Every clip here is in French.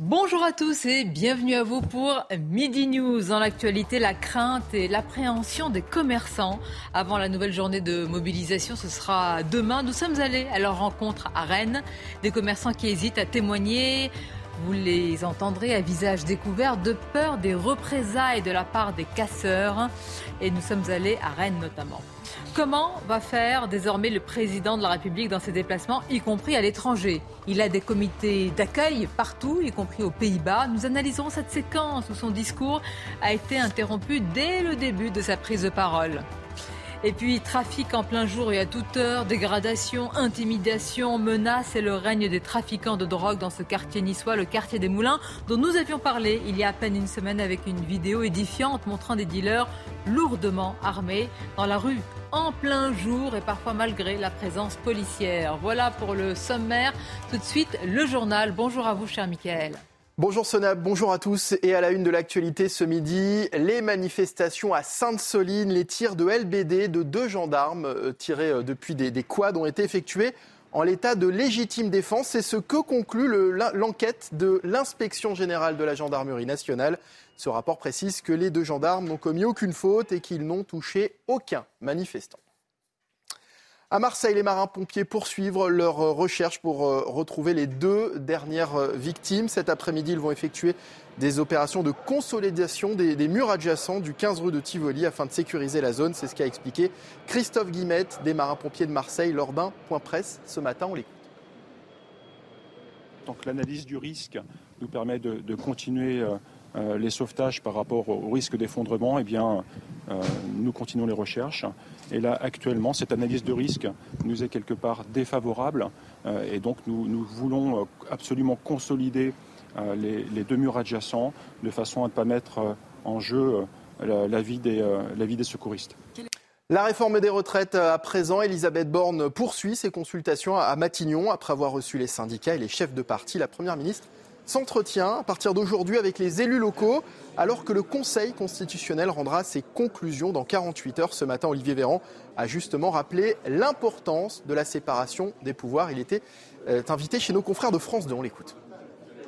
Bonjour à tous et bienvenue à vous pour Midi News. Dans l'actualité, la crainte et l'appréhension des commerçants. Avant la nouvelle journée de mobilisation, ce sera demain. Nous sommes allés à leur rencontre à Rennes. Des commerçants qui hésitent à témoigner vous les entendrez à visage découvert de peur des représailles de la part des casseurs. Et nous sommes allés à Rennes notamment. Comment va faire désormais le président de la République dans ses déplacements, y compris à l'étranger? Il a des comités d'accueil partout, y compris aux Pays-Bas. Nous analyserons cette séquence où son discours a été interrompu dès le début de sa prise de parole. Et puis, trafic en plein jour et à toute heure, dégradation, intimidation, menaces et le règne des trafiquants de drogue dans ce quartier niçois, le quartier des Moulins, dont nous avions parlé il y a à peine une semaine avec une vidéo édifiante montrant des dealers lourdement armés dans la rue en plein jour et parfois malgré la présence policière. Voilà pour le sommaire. Tout de suite, le journal. Bonjour à vous, cher Michael. Bonjour Sonab, bonjour à tous. Et à la une de l'actualité ce midi, les manifestations à Sainte-Soline, les tirs de LBD de deux gendarmes euh, tirés euh, depuis des, quads ont été effectués en l'état de légitime défense. C'est ce que conclut l'enquête de l'inspection générale de la gendarmerie nationale. Ce rapport précise que les deux gendarmes n'ont commis aucune faute et qu'ils n'ont touché aucun manifestant. À Marseille, les marins-pompiers poursuivent leur recherche pour euh, retrouver les deux dernières euh, victimes. Cet après-midi, ils vont effectuer des opérations de consolidation des, murs adjacents du 15 rue de Tivoli afin de sécuriser la zone. C'est ce qu'a expliqué Christophe Guimette des marins-pompiers de Marseille lors presse ce matin. On l'écoute. Donc l'analyse du risque nous permet de, continuer euh, les sauvetages par rapport au risque d'effondrement. Eh bien, nous continuons les recherches. Et là, actuellement, cette analyse de risque nous est quelque part défavorable. Euh, et donc, nous, voulons euh, absolument consolider euh, les, deux murs adjacents de façon à ne pas mettre en jeu la, vie des, la vie des secouristes. La réforme des retraites à présent, Elisabeth Borne poursuit ses consultations à Matignon après avoir reçu les syndicats et les chefs de parti. La Première ministre s'entretient à partir d'aujourd'hui avec les élus locaux, alors que le Conseil constitutionnel rendra ses conclusions dans 48 heures. Ce matin, Olivier Véran a justement rappelé l'importance de la séparation des pouvoirs. Il était euh, invité chez nos confrères de France 2. On l'écoute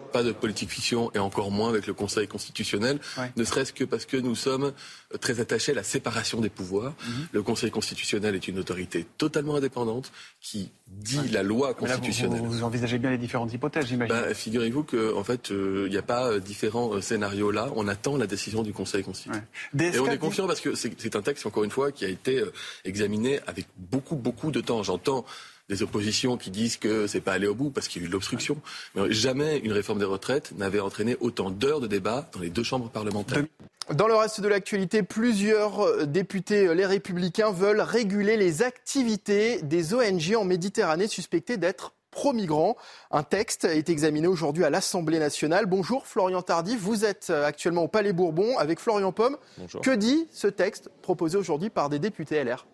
pas de politique fiction et encore moins avec le Conseil constitutionnel, ne serait-ce que parce que nous sommes très attachés à la séparation des pouvoirs. Mhm. Le Conseil constitutionnel est une autorité totalement indépendante qui dit la loi constitutionnelle. vous, envisagez bien les différentes hypothèses, j'imagine. Bah, figurez-vous qu'en en fait, euh, il n'y a pas euh, différents euh, scénarios là. On attend la décision du Conseil constitutionnel. Et on est confiant parce que c'est un texte, encore une fois, qui a été examiné avec beaucoup, beaucoup de temps. J'entends des oppositions qui disent que c'est pas allé au bout parce qu'il y a eu de l'obstruction. Mais jamais une réforme des retraites n'avait entraîné autant d'heures de débat dans les deux chambres parlementaires. Dans le reste de l'actualité, plusieurs députés les républicains veulent réguler les activités des ONG en Méditerranée suspectées d'être pro-migrants. Un texte est examiné aujourd'hui à l'Assemblée nationale. Bonjour Florian Tardif, vous êtes actuellement au Palais Bourbon avec Florian Pomme. Bonjour. Que dit ce texte proposé aujourd'hui par des députés LR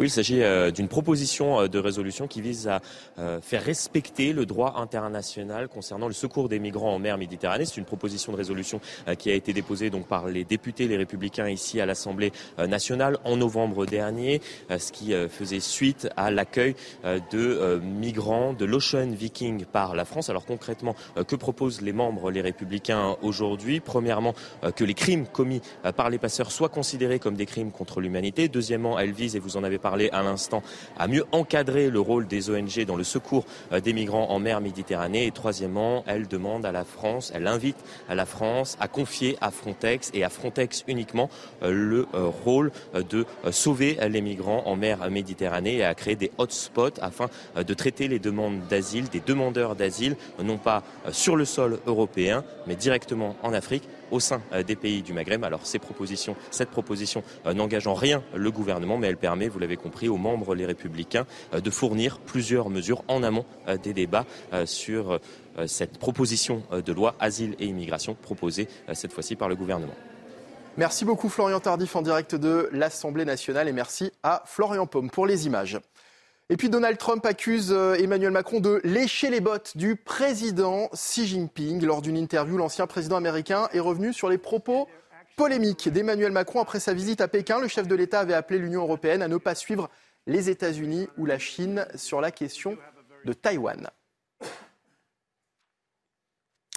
oui, il s'agit euh, d'une proposition euh, de résolution qui vise à euh, faire respecter le droit international concernant le secours des migrants en mer Méditerranée. C'est une proposition de résolution qui a été déposée donc par les députés, les républicains ici à l'Assemblée nationale en novembre dernier, ce qui faisait suite à l'accueil de migrants de l'Ocean Viking par la France. Alors concrètement, que proposent les membres, les républicains aujourd'hui? Premièrement, que les crimes commis par les passeurs soient considérés comme des crimes contre l'humanité. Deuxièmement, elle vise, et vous en avez parlé, à l'instant, à mieux encadrer le rôle des ONG dans le secours euh, des migrants en mer Méditerranée. Et troisièmement, elle demande à la France, elle invite à la France à confier à Frontex et à Frontex uniquement euh, le euh, rôle de sauver les migrants en mer Méditerranée et à créer des hotspots afin de traiter les demandes d'asile, des demandeurs d'asile, non pas sur le sol européen, mais directement en Afrique au sein des pays du Maghreb. Alors cette proposition n'engage en rien le gouvernement, mais elle permet, vous l'avez compris, aux membres les républicains de fournir plusieurs mesures en amont des débats sur cette proposition de loi asile et immigration proposée cette fois-ci par le gouvernement. Merci beaucoup Florian Tardif en direct de l'Assemblée nationale et merci à Florian Paume pour les images. Et puis Donald Trump accuse euh, Emmanuel Macron de lécher les bottes du président Xi Jinping. Lors d'une interview, l'ancien président américain est revenu sur les propos polémiques d'Emmanuel Macron après sa visite à Pékin. Le chef de l'État avait appelé l'Union européenne à ne pas suivre les États-Unis ou la Chine sur la question de Taïwan.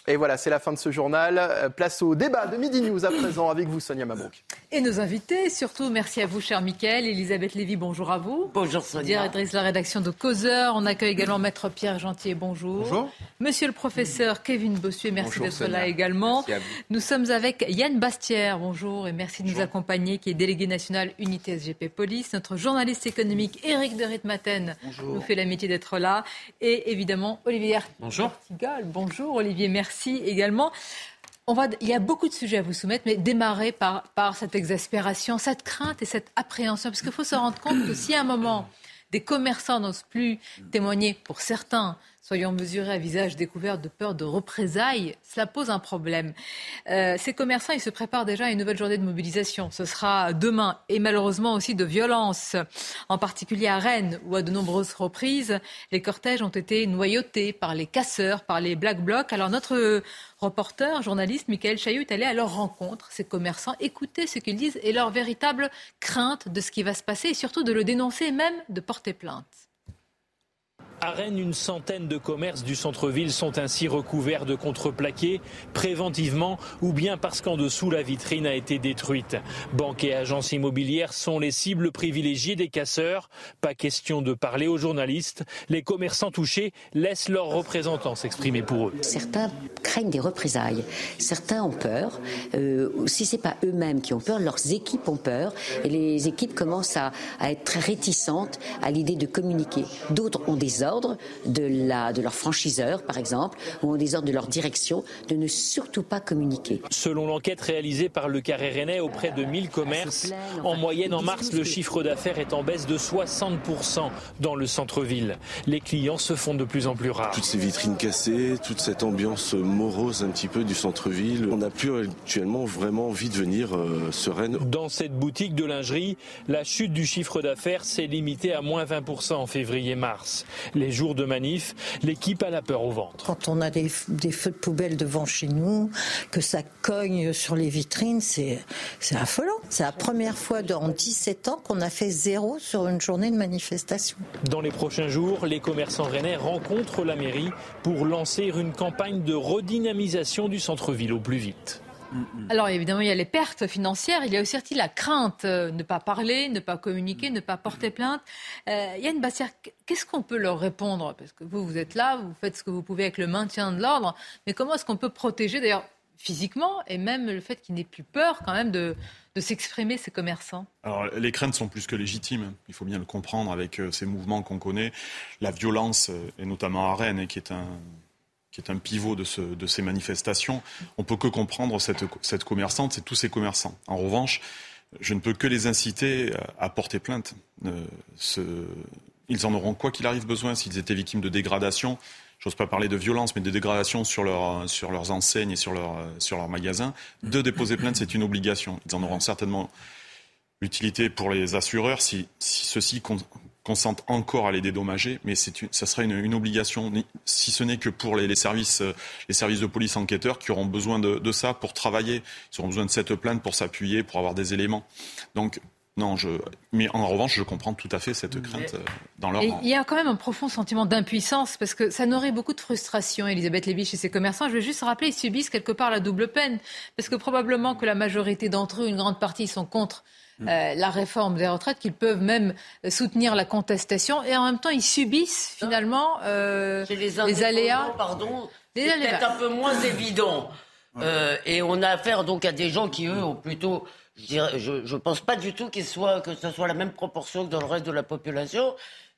Et voilà, c'est la fin de ce journal. Euh, place au débat de Midi News à présent avec vous, Sonia Mabrouk. Et nos invités, surtout, merci à vous, cher Mickaël. Elisabeth Lévy, bonjour à vous. Bonjour, Sonia. Directrice de la rédaction de Causeur. On accueille également Maître Pierre Gentier, bonjour. Bonjour. Monsieur le professeur Kevin Bossuet, merci d'être là également. Nous sommes avec Yann Bastière, bonjour, et merci de nous accompagner, qui est délégué national Unité SGP Police. Notre journaliste économique, Éric de Ritmaten, nous fait l'amitié d'être là. Et évidemment, Olivier Bonjour. Bonjour, Olivier, merci merci également. On va, il y a beaucoup de sujets à vous soumettre, mais démarrer par, par cette exaspération, cette crainte et cette appréhension. Parce qu'il faut se rendre compte que si à un moment, des commerçants n'osent plus témoigner pour certains soyons mesurés à visage découvert de peur de représailles, cela pose un problème. Euh, ces commerçants, ils se préparent déjà à une nouvelle journée de mobilisation. Ce sera demain et malheureusement aussi de violence, en particulier à Rennes, où à de nombreuses reprises, les cortèges ont été noyautés par les casseurs, par les black blocs. Alors notre reporter, journaliste, Michael Chaillot est allé à leur rencontre, ces commerçants, écouter ce qu'ils disent et leur véritable crainte de ce qui va se passer et surtout de le dénoncer et même de porter plainte. À Rennes, une centaine de commerces du centre-ville sont ainsi recouverts de contreplaqués, préventivement ou bien parce qu'en dessous la vitrine a été détruite. Banques et agences immobilières sont les cibles privilégiées des casseurs. Pas question de parler aux journalistes. Les commerçants touchés laissent leurs représentants s'exprimer pour eux. Certains craignent des représailles. Certains ont peur. Euh, si c'est pas eux-mêmes qui ont peur, leurs équipes ont peur. Et les équipes commencent à, à être très réticentes à l'idée de communiquer. D'autres ont des ordres de, la, de leur franchiseur, par exemple, ou ont des ordres de leur direction de ne surtout pas communiquer. Selon l'enquête réalisée par le Carré Rennais auprès de 1000 commerces, en moyenne en mars, le chiffre d'affaires est en baisse de 60% dans le centre-ville. Les clients se font de plus en plus rares. Toutes ces vitrines cassées, toute cette ambiance morose un petit peu du centre-ville, on n'a plus actuellement vraiment envie de venir euh, sereine. Dans cette boutique de lingerie, la chute du chiffre d'affaires s'est limitée à moins 20% en février-mars les jours de manif, l'équipe a la peur au ventre. Quand on a des, feux de poubelle devant chez nous, que ça cogne sur les vitrines, c'est affolant. C'est la première fois en 17 ans qu'on a fait zéro sur une journée de manifestation. Dans les prochains jours, les commerçants rennais rencontrent la mairie pour lancer une campagne de redynamisation du centre-ville au plus vite. Alors évidemment, il y a les pertes financières, il y a aussi la crainte, euh, ne pas parler, ne pas communiquer, ne pas porter plainte. Euh, Yann Bassière, qu'est-ce qu'on peut leur répondre? Parce que vous, vous êtes là, vous faites ce que vous pouvez avec le maintien de l'ordre, mais comment est-ce qu'on peut protéger, d'ailleurs physiquement, et même le fait qu'il n'ait plus peur quand même de, s'exprimer, ces commerçants? Alors, les craintes sont plus que légitimes. Il faut bien le comprendre avec euh, ces mouvements qu'on connaît. La violence, et notamment à Rennes, qui est un, qui est un pivot de, ces manifestations, on peut que comprendre cette, commerçante, c'est tous ces commerçants. En revanche, je ne peux que les inciter à porter plainte. Euh, ils en auront quoi qu'il arrive besoin s'ils étaient victimes de dégradation. J'ose pas parler de violence, mais de dégradation sur, leurs enseignes et sur, leurs magasins. De déposer plainte, c'est une obligation. Ils en auront certainement l'utilité pour les assureurs si, si ceux-ci consentent encore à les dédommager, mais c'est ça sera une, obligation, si ce n'est que pour les, services, euh, les services de police enquêteurs qui auront besoin de, ça pour travailler. Ils auront besoin de cette plainte pour s'appuyer, pour avoir des éléments. Donc, non, je... mais en revanche, je comprends tout à fait cette crainte euh, dans leur Il y a quand même un profond sentiment d'impuissance parce que ça n'aurait beaucoup de frustration, Elisabeth Lévy, chez ces commerçants. Je veux juste rappeler, ils subissent quelque part la double peine parce que probablement que la majorité d'entre eux, une grande partie, sont contre. Euh, la réforme des retraites, qu'ils peuvent même soutenir la contestation, et en même temps ils subissent finalement euh, les, aléas. Pardon, c'est peut-être un peu moins évident. Euh, et on a affaire donc à des gens qui eux ont plutôt, je ne pense pas du tout que ce soit la même proportion que dans le reste de la population.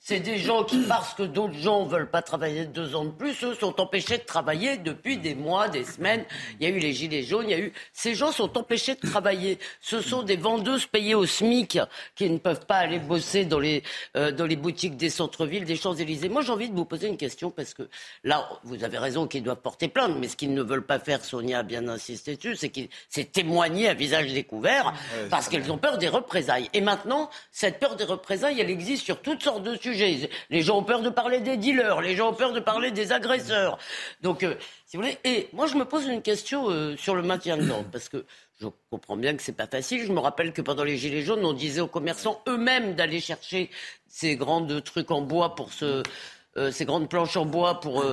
C'est des gens qui, parce que d'autres gens ne veulent pas travailler deux ans de plus, eux sont empêchés de travailler depuis des mois, des semaines. Il y a eu les gilets jaunes, il y a eu... Ces gens sont empêchés de travailler. Ce sont des vendeuses payées au SMIC qui ne peuvent pas aller bosser dans les, euh, dans les boutiques des centres-villes, des Champs-Élysées. Moi, j'ai envie de vous poser une question parce que là, vous avez raison qu'ils doivent porter plainte, mais ce qu'ils ne veulent pas faire, Sonia a bien insisté dessus, c'est qu'ils c'est témoigner à visage découvert parce qu'ils ont peur des représailles. Et maintenant, cette peur des représailles, elle existe sur toutes sortes de sujets les gens ont peur de parler des dealers, les gens ont peur de parler des agresseurs. Donc, euh, si vous voulez, et moi je me pose une question euh, sur le maintien de l'ordre, parce que je comprends bien que c'est pas facile. Je me rappelle que pendant les Gilets jaunes, on disait aux commerçants eux-mêmes d'aller chercher ces grandes trucs en bois pour se, euh, ces grandes planches en bois pour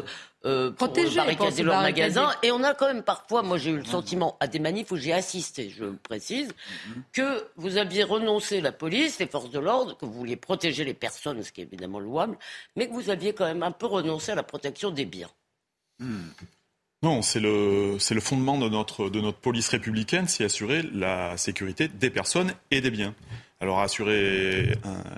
pour Protéger, barricader leur magasin. Et on a quand même parfois, moi j'ai eu le sentiment à des manifs où j'ai assisté, je le précise, que vous aviez renoncé la police, les forces de l'ordre, que vous vouliez protéger les personnes, ce qui est évidemment louable, mais que vous aviez quand même un peu renoncé à la protection des biens. Hmm. Non, c'est le, c'est le fondement de notre, de notre police républicaine, c'est assurer la sécurité des personnes et des biens. Alors assurer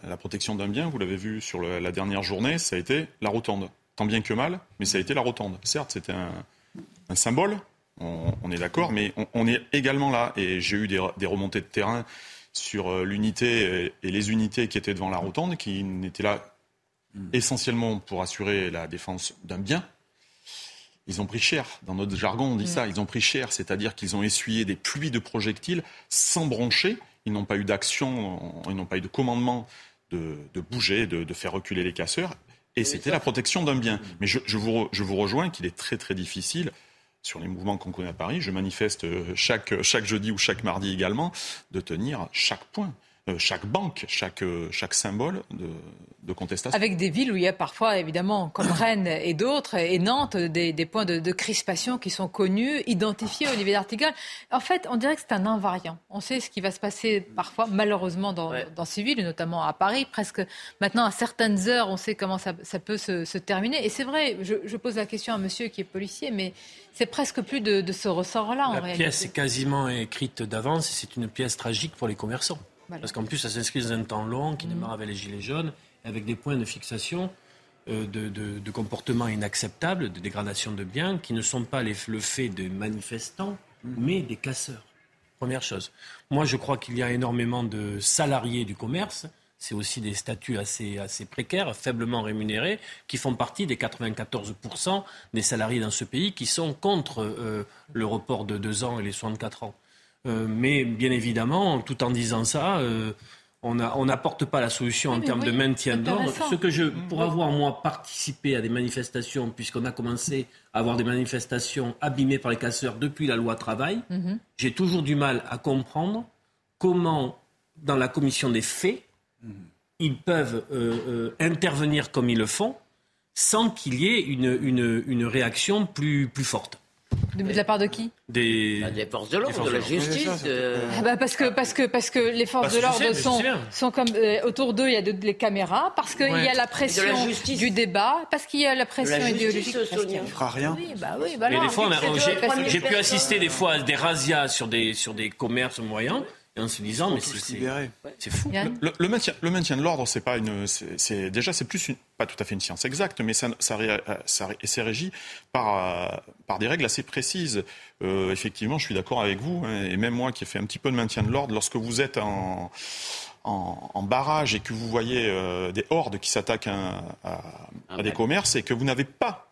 la protection d'un bien, vous l'avez vu sur la dernière journée, ça a été la rotonde tant bien que mal, mais ça a été la rotonde. Certes, c'était un, symbole, on, est d'accord, mais on, est également là. Et j'ai eu des, remontées de terrain sur euh, l'unité et les unités qui étaient devant la rotonde, qui n'étaient là essentiellement pour assurer la défense d'un bien. Ils ont pris cher. Dans notre jargon, on dit ça. Ils ont pris cher, c'est-à-dire qu'ils ont essuyé des pluies de projectiles sans broncher. Ils n'ont pas eu d'action, ils n'ont pas eu de commandement de, bouger, de, faire reculer les casseurs. Et c'était la protection d'un bien. Mais je, vous, rejoins qu'il est très très difficile sur les mouvements qu'on connaît à Paris, je manifeste chaque, chaque jeudi ou chaque mardi également, de tenir chaque point. Euh, chaque banque, chaque, euh, chaque symbole de, de, contestation. Avec des villes où il y a parfois, évidemment, comme Rennes et d'autres, et Nantes, des, des points de, de, crispation qui sont connus, identifiés, Olivier d'Artigal. En fait, on dirait que c'est un invariant. On sait ce qui va se passer parfois, malheureusement, dans, dans ces villes, notamment à Paris. Presque maintenant, à certaines heures, on sait comment ça, ça peut se, se, terminer. Et c'est vrai, je, je, pose la question à un monsieur qui est policier, mais c'est presque plus de, de ce ressort-là. La pièce est quasiment écrite d'avance et c'est une pièce tragique pour les commerçants. Parce qu'en plus, ça s'inscrit dans un temps long qui démarre avec les Gilets jaunes, avec des points de fixation euh, de, comportements inacceptables, de dégradation de biens, qui ne sont pas les, le fait de manifestants, mais des casseurs. Première chose. Moi, je crois qu'il y a énormément de salariés du commerce. C'est aussi des statuts assez, assez précaires, faiblement rémunérés, qui font partie des 94% des salariés dans ce pays qui sont contre euh, le report de deux ans et les 64 ans. Euh, mais bien évidemment, tout en disant ça, euh, on n'apporte pas la solution en termes de maintien d'ordre. Ce que je, pour avoir moi participé à des manifestations, puisqu'on a commencé à avoir des manifestations abîmées par les casseurs depuis la loi travail, mhm. j'ai toujours du mal à comprendre comment, dans la commission des faits, ils peuvent euh, intervenir comme ils le font, sans qu'il y ait une, une, une réaction plus, plus forte. De, la part de qui des... Bah, des forces de l'ordre, de la justice. Ah bah parce, que, parce, que, parce que les forces de l'ordre sont, sont comme. Euh, autour d'eux, il y a des caméras, parce qu'il y a la pression du débat, parce qu'il y a la pression idéologique. Il ne fera rien. Oui, bah oui, Mais des fois, j'ai pu assister des fois à des razzias sur des, sur des commerces moyens en se disant mais c'est fou. Le, maintien, le maintien de l'ordre, c'est pas une, c'est déjà c'est plus une, pas tout à fait une science exacte, mais ça, ça, ça c'est régi par par des règles assez précises. Euh, effectivement, je suis d'accord avec vous, hein, et même moi qui ai fait un petit peu de maintien de l'ordre, lorsque vous êtes en en, barrage et que vous voyez euh, des hordes qui s'attaquent à, à, des commerces et que vous n'avez pas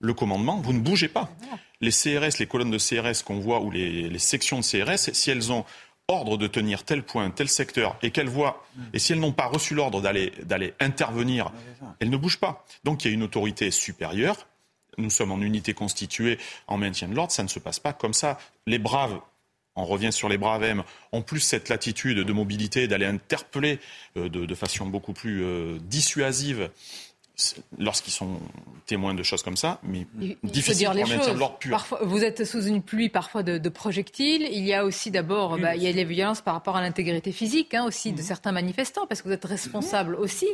le commandement, vous ne bougez pas. Les CRS, les colonnes de CRS qu'on voit ou les, les sections de CRS, si elles ont ordre de tenir tel point, tel secteur, et qu'elles voient, et si elles n'ont pas reçu l'ordre d'aller, d'aller intervenir, elles ne bougent pas. Donc il y a une autorité supérieure. Nous sommes en unité constituée en maintien de l'ordre. Ça ne se passe pas comme ça. Les braves on revient sur les braves M, ont plus cette latitude de mobilité, d'aller interpeller euh, de, façon beaucoup plus euh, dissuasive lorsqu'ils sont témoins de choses comme ça, mais difficile pour de l'ordre pur. Parfois, vous êtes sous une pluie parfois de, projectiles. Il y a aussi d'abord, bah, il y a les violences par rapport à l'intégrité physique hein, aussi de mhm. certains manifestants, parce que vous êtes responsable mhm. aussi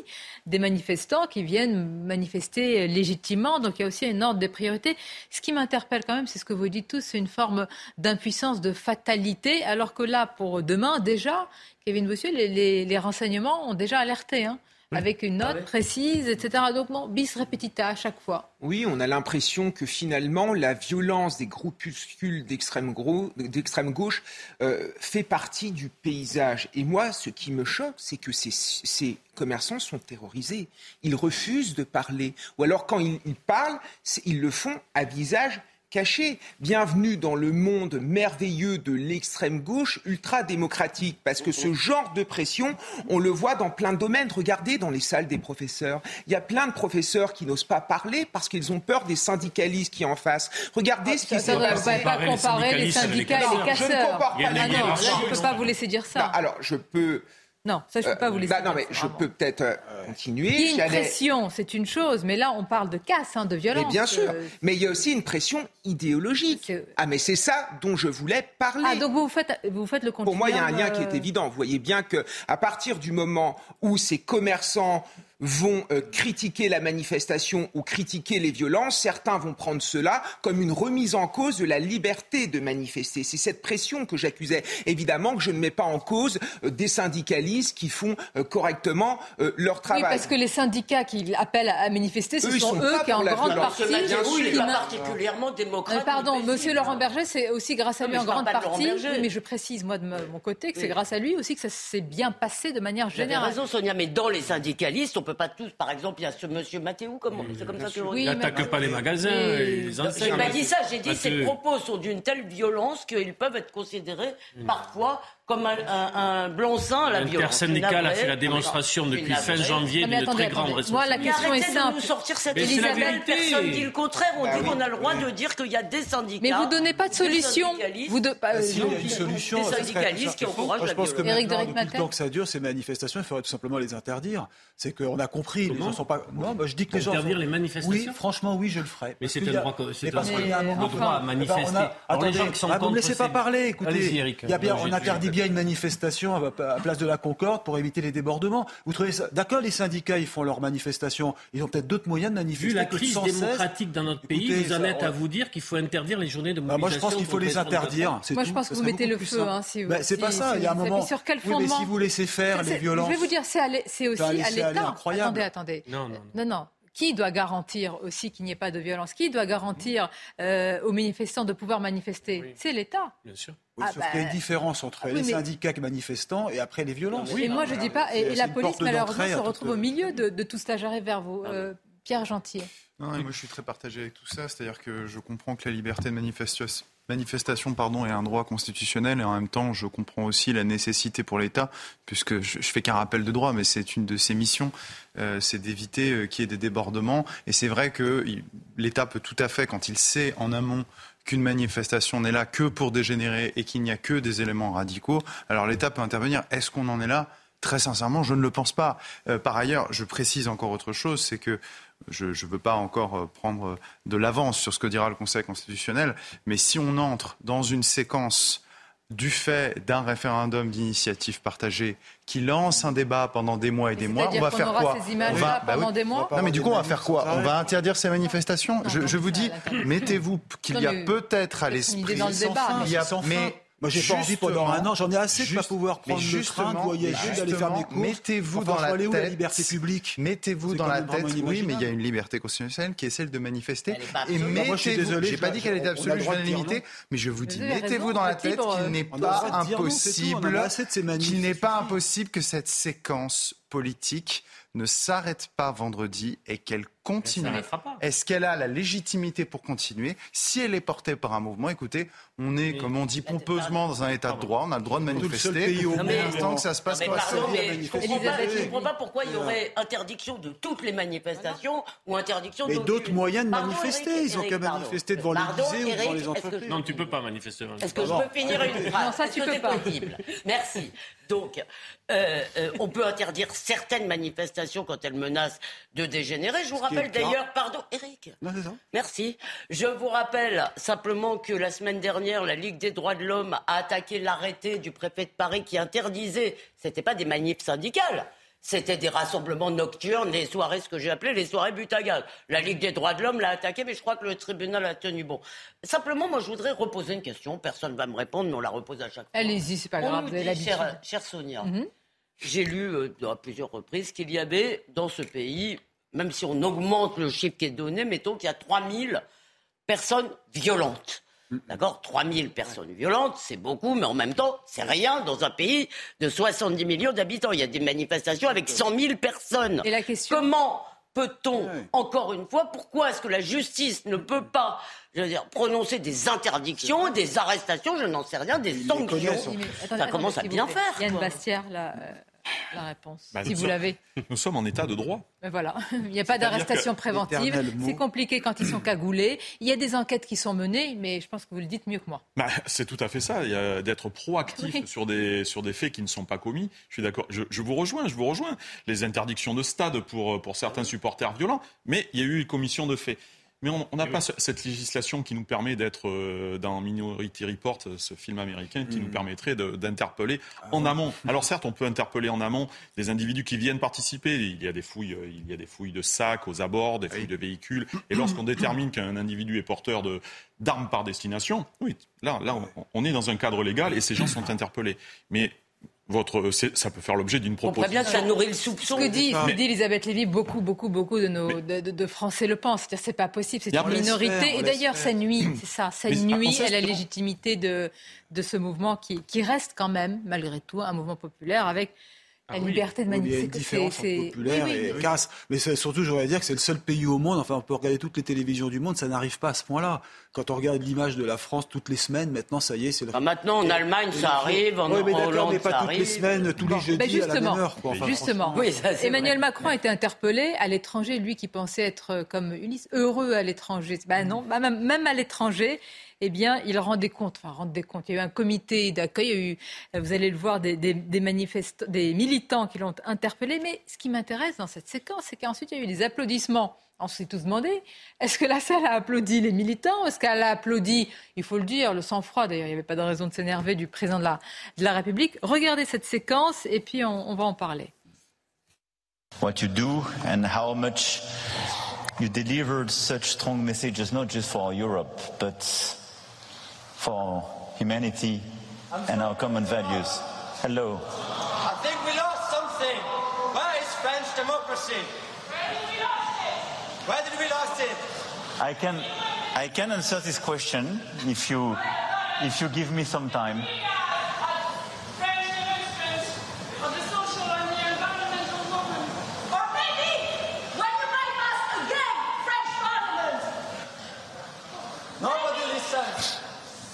des manifestants qui viennent manifester légitimement. Donc il y a aussi un ordre des priorités. Ce qui m'interpelle quand même, c'est ce que vous dites tous, c'est une forme d'impuissance, de fatalité, alors que là, pour demain, déjà, Kevin Bossuet, les, les, renseignements ont déjà alerté. Hein avec une note ah précise, etc. Donc, bon, bis repetita à chaque fois. Oui, on a l'impression que finalement, la violence des groupuscules d'extrême gauche euh, fait partie du paysage. Et moi, ce qui me choque, c'est que ces, ces, commerçants sont terrorisés. Ils refusent de parler. Ou alors, quand ils, ils parlent, ils le font à visage caché. Bienvenue dans le monde merveilleux de l'extrême gauche ultra-démocratique, parce que ce genre de pression, on le voit dans plein de domaines. Regardez dans les salles des professeurs. Il y a plein de professeurs qui n'osent pas parler parce qu'ils ont peur des syndicalistes qui en face. Regardez ah, ce qui s'est passé. ne pas comparer les syndicats et les casseurs. Je ne compare pas. Ah non, je ne peux pas vous laisser dire ça. alors, je peux non, ça je ne peux pas vous laisser. Bah, non, mais je peux peut-être euh, continuer. Il y a une pression, c'est une chose, mais là on parle de casse, hein, de violence. Mais bien sûr, euh, mais il y a aussi une pression idéologique. Ah, mais c'est ça dont je voulais parler. Ah, donc vous faites, vous faites le Pour moi, il y a un lien qui est évident. Vous voyez bien que à partir du moment où ces commerçants vont euh, critiquer la manifestation ou critiquer les violences, certains vont prendre cela comme une remise en cause de la liberté de manifester. C'est cette pression que j'accusais. Évidemment que je ne mets pas en cause euh, des syndicalistes qui font euh, correctement leur travail. Oui, parce que les syndicats qui appellent à manifester, ce sont eux qui en grande partie... Bien pas particulièrement démocrate. pardon, Monsieur Laurent Berger, c'est aussi grâce à lui en grande partie. mais je précise, moi, de mon côté, que c'est grâce à lui aussi que ça s'est bien passé de manière générale. Vous avez raison, Sonia, mais dans les syndicalistes, on peut pas tous. Par exemple, il y a ce monsieur Mathéou, comme, c'est comme ça que oui, Il n'attaque pas les magasins et les enseignes. J'ai pas dit ça, j'ai dit que ses propos sont d'une telle violence qu'ils peuvent être considérés parfois comme un, un, blanc-seing à la violence. L'intersyndicale a fait la démonstration depuis fin janvier d'une très grande responsabilité. Moi, la question est simple. de nous sortir cette Elisabeth, personne dit le contraire. On bah dit qu'on a le droit de dire qu'il y a des syndicats. Mais vous donnez pas de solution. Vous de, pas, si il y a une solution, des syndicalistes qui encouragent la. Je pense que Éric depuis le temps que ça dure, ces manifestations, il faudrait tout simplement les interdire. C'est qu'on a compris, les gens sont pas. Non, bah, je dis que les gens. Interdire les manifestations. Oui, franchement, oui, je le ferai. Mais c'est un droit. C'est un droit à manifester. Attendez, vous me laissez pas parler. Écoutez, on interdit bien une manifestation à place de la concorde pour éviter les débordements. Vous trouvez ça D'accord, les syndicats, ils font leurs manifestations. Ils ont peut-être d'autres moyens de manifester. Vu la crise démocratique dans notre pays, vous en êtes à vous dire qu'il faut interdire les journées de mobilisation. Bah, moi, je pense qu'il faut les interdire. Moi, je pense que vous mettez le feu. Hein, si bah, c'est pas ça. Il y a un moment. Sur quel fondement mais si vous laissez faire les violences. Je vais vous dire, c'est aussi à l'État. Attendez, attendez. Non, non, non. Qui doit garantir aussi qu'il n'y ait pas de violence? Qui doit garantir euh, aux manifestants de pouvoir manifester? C'est l'État. Bien sûr. Ah sauf qu'il y a une bah, différence entre ah les syndicats manifestants et après les violences. Oui, et moi je dis pas. Et, la police malheureusement se retrouve au milieu de, tout cela. J'arrive vers vous, ah euh, Pierre Gentil. Non, moi je suis très partagé avec tout ça. C'est-à-dire que je comprends que la liberté de manifestation manifestation pardon, est un droit constitutionnel et en même temps je comprends aussi la nécessité pour l'État, puisque je, je fais qu'un rappel de droit, mais c'est une de ses missions, euh, c'est d'éviter euh, qu'il y ait des débordements. Et c'est vrai que l'État peut tout à fait, quand il sait en amont qu'une manifestation n'est là que pour dégénérer et qu'il n'y a que des éléments radicaux, alors l'État peut intervenir. Est-ce qu'on en est là? Très sincèrement, je ne le pense pas. Euh, par ailleurs, je précise encore autre chose, c'est que je ne veux pas encore euh, prendre de l'avance sur ce que dira le Conseil constitutionnel, mais si on entre dans une séquence du fait d'un référendum d'initiative partagée qui lance un débat pendant des mois et des mois, on va faire quoi ces on va, bah pendant des mois Non mais du coup on va faire quoi On va interdire ces manifestations je, vous dis, mettez-vous qu'il y a peut-être à l'esprit, il y a, mais moi, j'ai pas envie pendant un an. J'en ai assez de pas pouvoir prendre le train, de voyager, d'aller faire mes courses. Mettez-vous dans la tête. la liberté publique Mettez-vous dans la tête. Oui, mais il y a une liberté constitutionnelle qui est celle de manifester. Et mettez-vous. J'ai pas dit qu'elle était absolue. Je vais la limiter, mais je vous dis, mettez-vous dans la tête qu'il n'est pas impossible, qu'il n'est pas impossible que cette séquence politique ne s'arrête pas vendredi et qu'elle continue. Est-ce qu'elle a la légitimité pour continuer Si elle est portée par un mouvement, écoutez, on est, comme on dit pompeusement, dans un état de droit, on a le droit de manifester. Pour l'instant que ça se passe pas. je ne comprends pas pourquoi il y aurait interdiction de toutes les manifestations ou interdiction Mais d'autres moyens de manifester. Ils ont qu'à manifester devant l'Élysée ou devant les entreprises. Non, tu peux pas manifester. Est-ce que je peux finir une phrase Non, ça tu peux pas. Merci. Donc, euh, euh, on peut interdire certaines manifestations quand elles menacent de dégénérer. Je vous rappelle d'ailleurs, pardon, Eric. Merci. Je vous rappelle simplement que la semaine dernière, la Ligue des droits de l'homme a attaqué l'arrêté du préfet de Paris qui interdisait, c'était pas des manifs syndicales, c'était des rassemblements nocturnes, les soirées, ce que j'ai appelé les soirées butagales. La Ligue des droits de l'homme l'a attaqué, mais je crois que le tribunal a tenu bon. Simplement, moi, je voudrais reposer une question. Personne ne va me répondre, mais on la repose à chaque fois. Allez-y, c'est pas grave. Nous chère, Sonia, mhm. j'ai lu à plusieurs reprises qu'il y avait dans ce pays, même si on augmente le chiffre qui est donné, mettons qu'il y a 3000 personnes violentes. D'accord? 3000 personnes violentes, c'est beaucoup, mais en même temps, c'est rien dans un pays de 70 millions d'habitants. Il y a des manifestations avec 100 000 personnes. Et la question... Comment peut-on, encore une fois, pourquoi est-ce que la justice ne peut pas je veux dire, prononcer des interdictions, des arrestations, je n'en sais rien, des sanctions? Ça commence à bien faire. Il y a une Bastière, là. La réponse, bah, si vous l'avez. Nous sommes en état de droit. Voilà, il n'y a pas d'arrestation préventive. C'est compliqué quand ils sont cagoulés. Il y a des enquêtes qui sont menées, mais je pense que vous le dites mieux que moi. Bah, c'est tout à fait ça. D'être proactif sur, des, sur des faits qui ne sont pas commis. Je suis d'accord. Je, je, vous rejoins. Je vous rejoins. Les interdictions de stade pour, pour certains supporters violents, mais il y a eu une commission de faits. Mais on n'a pas cette législation qui nous permet d'être euh, dans Minority Report, ce film américain, qui nous mm. permettrait d'interpeller ah en amont. Alors certes, on peut interpeller en amont des individus qui viennent participer. Il y a des fouilles, euh, il y a des fouilles de sacs aux abords, des fouilles de véhicules. Et lorsqu'on détermine qu'un individu est porteur de d'armes par destination, oui, là, là, on est dans un cadre légal et ces gens sont interpellés. Mais votre, ça peut faire l'objet d'une proposition. On bien que ça nourrit le soupçon. Ce que dit, ce dit Elisabeth Lévy, beaucoup, beaucoup, beaucoup de, nos, de, de, Français le pensent. C'est-à-dire c'est pas possible, c'est une minorité. et d'ailleurs, ça nuit, c'est ça, ça nuit à la légitimité de, de ce mouvement qui, qui reste quand même, malgré tout, un mouvement populaire avec la ah liberté de manifester. Il y a une différence entre populaire et casse. Mais surtout, je voudrais dire que c'est le seul pays au monde, enfin on peut regarder toutes les télévisions du monde, ça n'arrive pas à ce point-là. Quand on regarde l'image de la France toutes les semaines, maintenant ça y est, c'est le... Ah, maintenant en Allemagne ça arrive, en oui, mais Hollande mais pas toutes les semaines, tous les jeudis justement, à la même heure. justement, oui, Emmanuel Macron a été interpellé à l'étranger, lui qui pensait être comme Ulysse, heureux à l'étranger. Ben non, bah, même à l'étranger, eh bien, il rendait compte, enfin, rendait compte. Il y a eu un comité d'accueil, il y a eu, vous allez le voir, des, des, des militants qui l'ont interpellé. Mais ce qui m'intéresse dans cette séquence, c'est qu'ensuite, il y a eu des applaudissements. On s'est tous demandé, est-ce que la salle a applaudi les militants Est-ce qu'elle a applaudi, il faut le dire, le sang-froid, d'ailleurs, il n'y avait pas de raison de s'énerver du président de la, de la République. Regardez cette séquence et puis on, on va en parler. What you do and how much you delivered such strong messages, not just for Europe, but for humanity and our common values. Hello. I think we lost something. Where is French democracy? Where did we lose it? Where did we lose it? I can, I can answer this question if you, if you give me some time.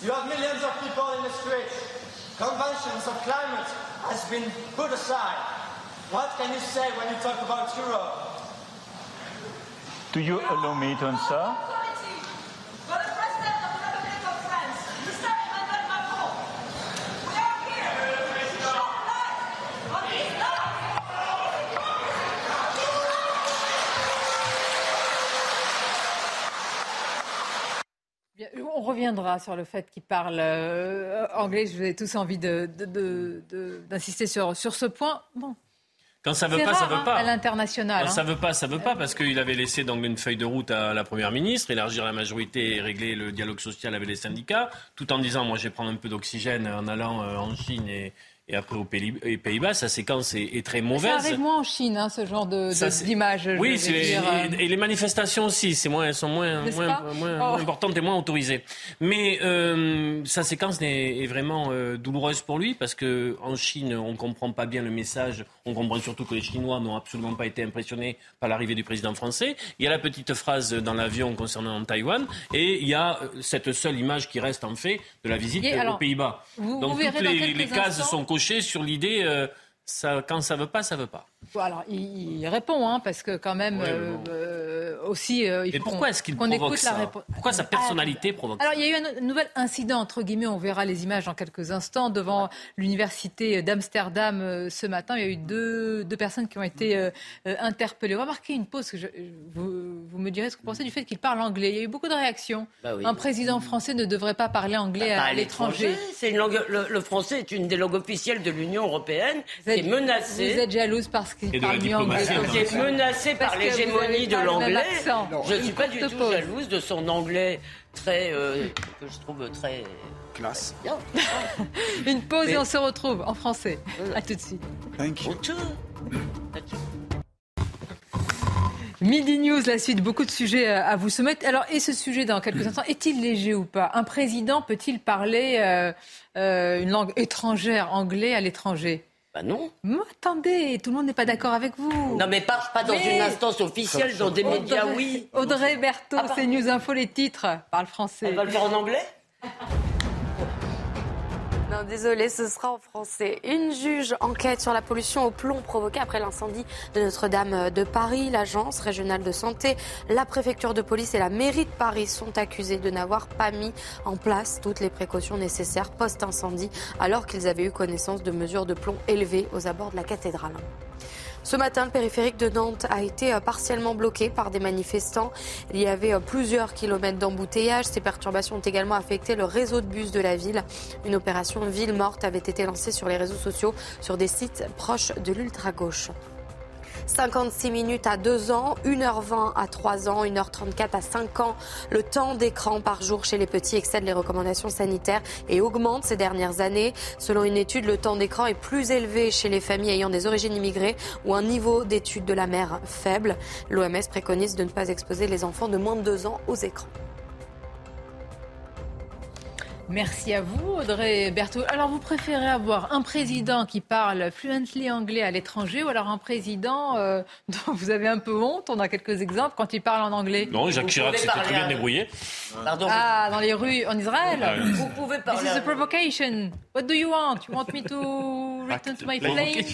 You have millions of people in the streets. Conventions of climate has been put aside. What can you say when you talk about Europe? Do you allow me to answer? On reviendra sur le fait qu'il parle euh, anglais. Je vous ai tous envie d'insister sur, sur ce point. Bon. Quand ça veut pas, ça veut hein, pas. À l'international. Quand ça hein. veut pas, ça veut pas, parce qu'il avait laissé donc une feuille de route à la première ministre, élargir la majorité et régler le dialogue social avec les syndicats, tout en disant moi je vais prendre un peu d'oxygène en allant euh, en Chine et, et après aux Pays-Bas, sa séquence est, très mauvaise. Ça arrive moins en Chine, hein, ce genre d'image. Oui, et, les manifestations aussi, c'est moins, elles sont moins, moins, moins, oh. importantes et moins autorisées. Mais euh, sa séquence est, vraiment euh, douloureuse pour lui parce que en Chine, on comprend pas bien le message. On comprend surtout que les Chinois n'ont absolument pas été impressionnés par l'arrivée du président français. Il y a la petite phrase dans l'avion concernant Taïwan et il y a euh, cette seule image qui reste en fait de la visite aux Pays-Bas. Donc toutes les, les cases sont sur l'idée, euh, ça, quand ça veut pas, ça veut pas. Alors, il, répond, hein, parce que quand même, euh, euh, aussi, il faut pourquoi est-ce qu'il provoque ça? Pourquoi sa personnalité ah, provoque Alors, il y a eu un, nouvel incident, entre guillemets, on verra les images dans quelques instants, devant l'université d'Amsterdam ce matin. Il y a eu deux, deux personnes qui ont été interpellées. On va marquer une pause, que je, vous, vous me direz ce que vous pensez du fait qu'il parle anglais. Il y a eu beaucoup de réactions. Bah Un président français ne devrait pas parler anglais bah, à, l'étranger. C'est une langue. Le, français est une des langues officielles de l'Union européenne. C'est menacé. Vous êtes jalouse parce qu'il parle mieux anglais. C'est menacé par l'hégémonie de l'anglais. Je ne suis pas du tout jalouse de son anglais très euh, que je trouve très classe. Une pause et on se retrouve en français. À tout de suite. Thank you. Midi News, la suite, beaucoup de sujets à vous soumettre. Alors, et ce sujet dans quelques instants, est-il léger ou pas? Un président peut-il parler euh, euh, une langue étrangère, anglais, à l'étranger? Bah non. Mais attendez, tout le monde n'est pas d'accord avec vous. Non, mais pas, pas dans une instance officielle, dans des médias, oui. Audrey Berthaud, ah, c'est News Info, les titres, parle français. Elle va le faire en anglais? Non, désolé, ce sera en français. Une juge enquête sur la pollution au plomb provoquée après l'incendie de Notre-Dame de Paris. L'agence régionale de santé, la préfecture de police et la mairie de Paris sont accusés de n'avoir pas mis en place toutes les précautions nécessaires post-incendie alors qu'ils avaient eu connaissance de mesures de plomb élevées aux abords de la cathédrale. Ce matin, le périphérique de Nantes a été euh, partiellement bloqué par des manifestants. Il y avait euh, plusieurs kilomètres d'embouteillage. Ces perturbations ont également affecté le réseau de bus de la ville. Une opération ville morte avait été lancée sur les réseaux sociaux sur des sites proches de l'ultra-gauche. 56 minutes à 2 ans, 1h20 à 3 ans, 1h34 à 5 ans. Le temps d'écran par jour chez les petits excède les recommandations sanitaires et augmente ces dernières années. Selon une étude, le temps d'écran est plus élevé chez les familles ayant des origines immigrées ou un niveau d'étude de la mère faible. L'OMS préconise de ne pas exposer les enfants de moins de 2 ans aux écrans. Merci à vous, Audrey Berthaud. Alors, vous préférez avoir un président qui parle fluently anglais à l'étranger ou alors un président euh, dont vous avez un peu honte? On a quelques exemples quand il parle en anglais. Non, Jacques Chirac s'était très bien débrouillé. Pardon. Ah, dans les rues en Israël ah, Vous pouvez parler. This is a provocation. What do you want? You want me to return to my plane?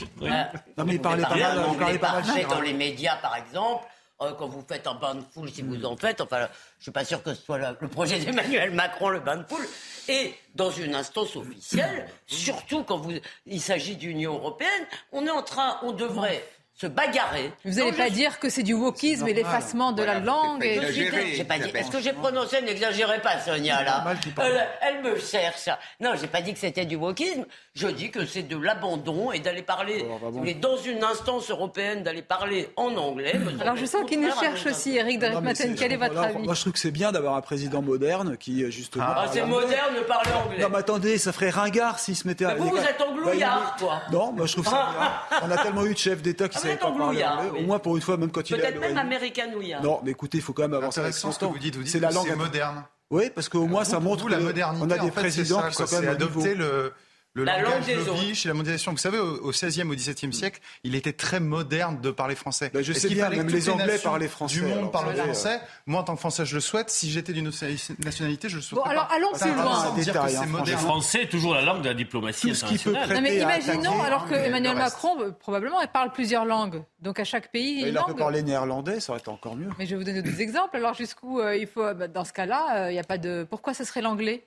Non, mais il parlait pas mal. Il parlait pas mal dans les médias, par exemple. Euh, quand vous faites un bain de foule, si vous en faites, enfin, je suis pas sûr que ce soit le projet d'Emmanuel Macron, le bain de foule, et dans une instance officielle, surtout quand vous, il s'agit d'Union européenne, on est en train, on devrait se bagarrer. Vous n'allez pas dire que c'est du wokisme et l'effacement de la langue. Et... Est-ce que j'ai prononcé N'exagérez pas, Sonia, là. Elle, me cherche. Non, j'ai pas dit que c'était du wokisme. Je dis que c'est de l'abandon et d'aller parler, mais dans une instance européenne, d'aller parler en anglais. Alors je sens qu'il nous cherche aussi, Eric Maten. Quel est votre avis Moi, je trouve que c'est bien d'avoir un président moderne qui, justement. Ah, c'est moderne de parler anglais. Non, mais attendez, ça ferait ringard s'il se mettait à. vous, vous êtes anglouillard, toi. Non, moi, je trouve ça bien. On a tellement eu de chefs d'État qui au moins pour une fois, même quand il est Peut-être même américanouillard. Non, mais écoutez, il faut quand même avancer avec son temps. Vous dites, vous dites c'est la langue moderne. Oui, parce qu'au moins ça montre la modernité. On a des présidents qui sont quand même adopter le le la langage lobby et la mondialisation. Vous savez, au XVIe, au XVIIe siècle, il était très moderne de parler français. Ben, je sais bien, même les, Anglais parlaient français. Du monde parle français. Moi, en tant que Français, je le souhaite. Si j'étais d'une nationalité, je le souhaite. Bon, alors allons plus loin. Le français est toujours la langue de la diplomatie internationale. Non, mais imaginons, alors que Emmanuel Macron, euh, probablement, il parle plusieurs langues. Donc à chaque pays, il, il peut parler néerlandais, ça aurait été encore mieux. Mais je vais vous donner des exemples. Alors jusqu'où euh, il faut, bah, dans ce cas-là, euh, il n'y a pas de. Pourquoi ce serait l'anglais?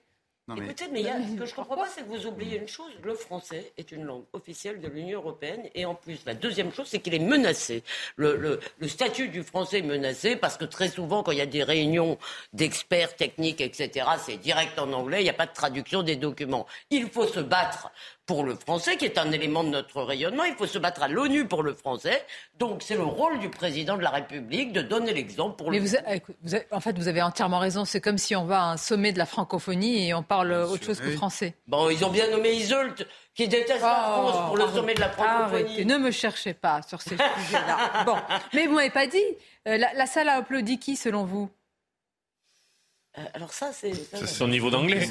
Écoutez, mais ce que je ne comprends pas, c'est que vous oubliez une chose. Le français est une langue officielle de l'Union européenne. Et en plus, la deuxième chose, c'est qu'il est menacé. Le, statut du français est menacé parce que très souvent, quand il y a des réunions d'experts techniques, etc., c'est direct en anglais. Il n'y a pas de traduction des documents. Il faut se battre pour le français, qui est un élément de notre rayonnement. Il faut se battre à l'ONU pour le français. Donc c'est le rôle du président de la République de donner l'exemple pour Mais le vous, vous en fait, vous avez entièrement raison. C'est comme si on va à un sommet de la francophonie et on parle autre chose que français. Bon, ils ont bien nommé Iseult, qui déteste la oh, France pour le sommet de la francophonie. ne me cherchez pas sur ces sujets-là. Bon, mais vous m'avez pas dit. Euh, la, salle a applaudi qui, selon vous? Euh, Alors ça, c'est... C'est son niveau d'anglais.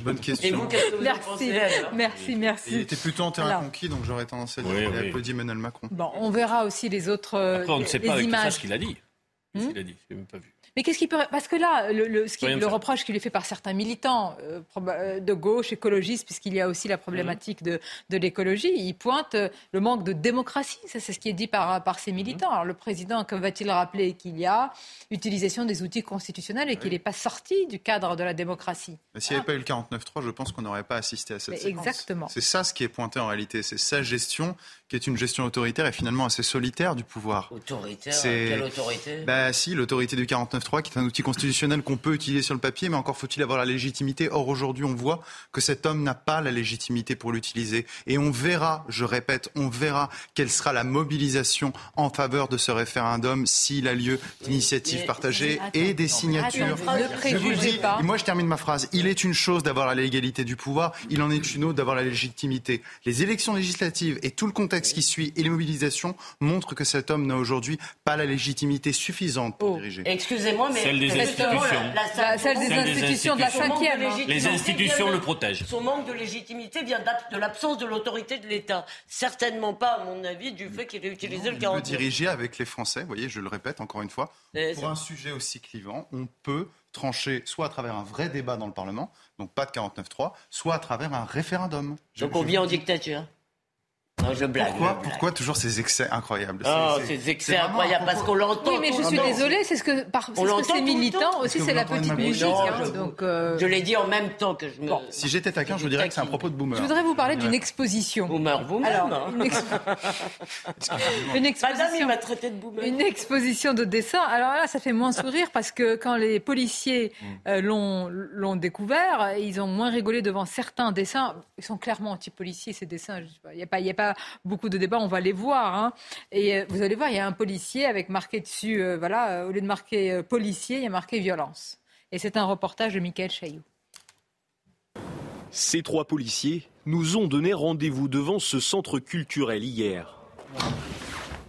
Bonne question. merci. merci, merci. Il était plutôt en terrain conquis, donc j'aurais tendance à dire qu'il a applaudi Emmanuel Macron. Bon, on verra aussi les autres Après, on ne sait pas avec images. ce qu'il a dit. Hmm? il a dit, je même pas vu. Mais qu'est-ce qui peut. Parce que là, le, le, reproche qui lui est fait par certains militants euh, euh, de gauche, écologistes, puisqu'il y a aussi la problématique de, de l'écologie, il pointe euh, le manque de démocratie. Ça, c'est ce qui est dit par, par ces militants. Alors, le président, comme va-t-il rappeler qu'il y a utilisation des outils constitutionnels et qu'il n'est pas sorti du cadre de la démocratie S'il n'y avait pas eu le 49-3, je pense qu'on n'aurait pas assisté à cette Mais séquence. Exactement. C'est ça ce qui est pointé en réalité. C'est sa gestion qui est une gestion autoritaire et finalement assez solitaire du pouvoir. Autoritaire Quelle autorité? Bah si, l'autorité du 49.3 qui est un outil constitutionnel qu'on peut utiliser sur le papier, mais encore faut-il avoir la légitimité. Or aujourd'hui, on voit que cet homme n'a pas la légitimité pour l'utiliser. Et on verra, je répète, on verra quelle sera la mobilisation en faveur de ce référendum s'il a lieu d'initiatives partagées et des signatures. je vous dis, pas. moi je termine ma phrase. Il est une chose d'avoir la légalité du pouvoir, il en est une autre d'avoir la légitimité. Les élections législatives et tout le contexte qui suit et les mobilisations montrent que cet homme n'a aujourd'hui pas la légitimité suffisante pour oh. diriger. Excusez-moi, mais celle des institutions, celle des institutions de la cinquième. Hein. Les institutions le protègent. Son manque de légitimité vient de l'absence de l'autorité de l'État. Certainement pas, à mon avis, du fait qu'il ait utilisé le 40. Il peut diriger avec les Français. Vous voyez, je le répète encore une fois. Pour un sujet aussi clivant, on peut trancher soit à travers un vrai débat dans le Parlement, donc pas de 49-3, soit à travers un référendum. Donc on vit en dictature non, je blague. Pourquoi, pourquoi toujours ces excès incroyables? Oh, ces excès incroyables, parce qu'on l'entend. Oui, mais je suis désolée, c'est ce que, par, ce que ces militants aussi, c'est la petite musique. Hein, je, donc, euh... je l'ai dit en même temps que je me. Bon, si j'étais taquin, je vous dirais que c'est un propos de boomer. Je voudrais vous parler d'une exposition. Boomer, boomer. Alors, une, ex... une, exposition. Madame, il m'a traité de boomer. Une exposition de dessin. Alors là, ça fait moins sourire parce que quand les policiers mm. euh, l'ont découvert, ils ont moins rigolé devant certains dessins. Ils sont clairement anti-policiers, ces dessins. Il n'y a pas, il y a pas beaucoup de débats, on va les voir. Hein. Et euh, vous allez voir, il y a un policier avec marqué dessus, euh, voilà, euh, au lieu de marquer policier, il y a marqué violence. Et c'est un reportage de Michael Chailloux. Ces trois policiers nous ont donné rendez-vous devant ce centre culturel hier.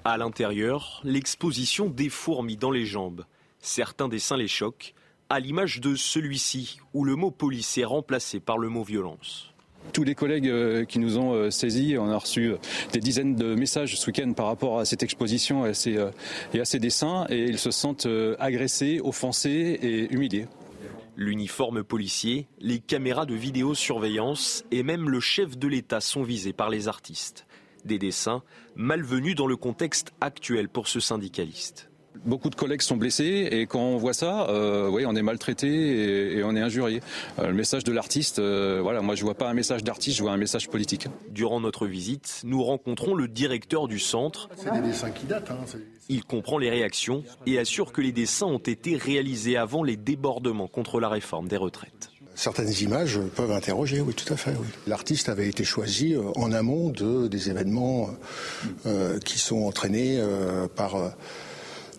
À l'intérieur, l'exposition des fourmis dans les jambes. Certains dessins les choquent, à l'image de celui-ci, où le mot police est remplacé par le mot violence. Tous les collègues euh, qui nous ont euh, saisis, on a reçu euh, des dizaines de messages ce week-end par rapport à cette exposition et à ces, dessins, et ils se sentent agressés, offensés et humiliés. L'uniforme policier, les caméras de vidéosurveillance et même le chef de l'État sont visés par les artistes. Des dessins malvenus dans le contexte actuel pour ce syndicaliste. Beaucoup de collègues sont blessés et quand on voit ça, euh, oui, on est maltraité et, on est injurié. Euh, le message de l'artiste, euh, voilà, moi je vois pas un message d'artiste, je vois un message politique. Durant notre visite, nous rencontrons le directeur du centre. C'est des dessins qui datent. Hein, Il comprend les réactions et assure que les dessins ont été réalisés avant les débordements contre la réforme des retraites. Certaines images peuvent interroger, oui, tout à fait. Oui. L'artiste avait été choisi en amont de, des événements qui sont entraînés par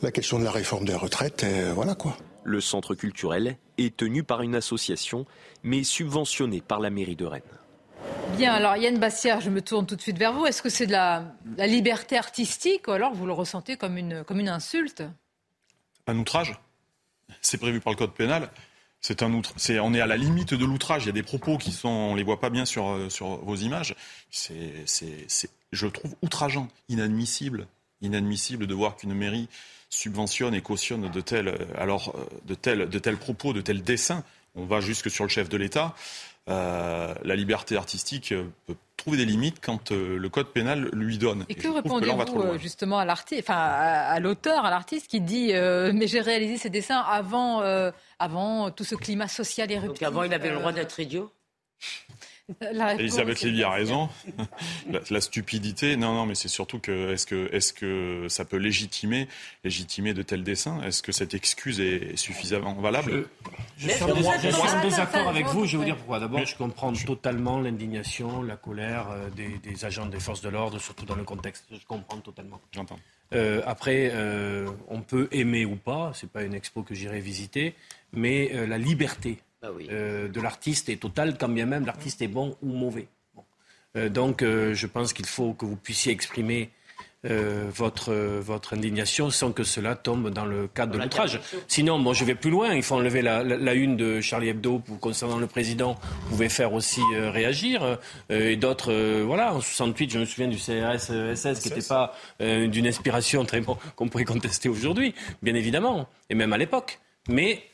la question de la réforme des retraites, voilà quoi. Le centre culturel est tenu par une association, mais subventionné par la mairie de Rennes. Bien, alors Yann Bastière, je me tourne tout de suite vers vous. Est-ce que c'est de la, liberté artistique ou alors vous le ressentez comme une, comme une insulte? Un outrage? C'est prévu par le code pénal. C'est un outre. C'est, on est à la limite de l'outrage. Il y a des propos qui sont, on les voit pas bien sur, sur vos images. C'est, c'est, c'est, je trouve outrageant, inadmissible, inadmissible de voir qu'une mairie subventionne et cautionne de tels, alors, euh, de tels, de tels propos, de tels dessins. On va jusque sur le chef de l'État. Euh, la liberté artistique peut trouver des limites quand euh, le code pénal lui donne. Et, que répondez-vous justement à l'artiste, enfin à, l'auteur, à l'artiste qui dit mais j'ai réalisé ces dessins avant, avant tout ce climat social et rupture. Donc avant il avait le droit d'être idiot? Elisabeth Lévy a raison. la, stupidité, non, non, mais c'est surtout que est-ce que, est que ça peut légitimer, légitimer de tels dessins? Est-ce que cette excuse est suffisamment valable? Je, suis en désaccord avec vous. Je vais vous dire pourquoi. D'abord, je comprends totalement l'indignation, la colère euh, des, agents des forces de l'ordre, surtout dans le contexte. Je comprends totalement. J'entends. Euh, après, euh, on peut aimer ou pas. C'est pas une expo que j'irai visiter, mais la liberté ah euh, de l'artiste est total, quand bien même l'artiste est bon ou mauvais. Euh, donc euh, je pense qu'il faut que vous puissiez exprimer votre, votre indignation sans que cela tombe dans le cadre de l'outrage. Sinon, bon, je vais plus loin. Il faut enlever la, la, une de Charlie Hebdo pour, concernant le président. Vous pouvez faire aussi réagir. et d'autres, voilà, en 68, je me souviens du CRS-SS qui n'était pas d'une inspiration très bon qu'on pourrait contester aujourd'hui, bien évidemment, et même à l'époque. mais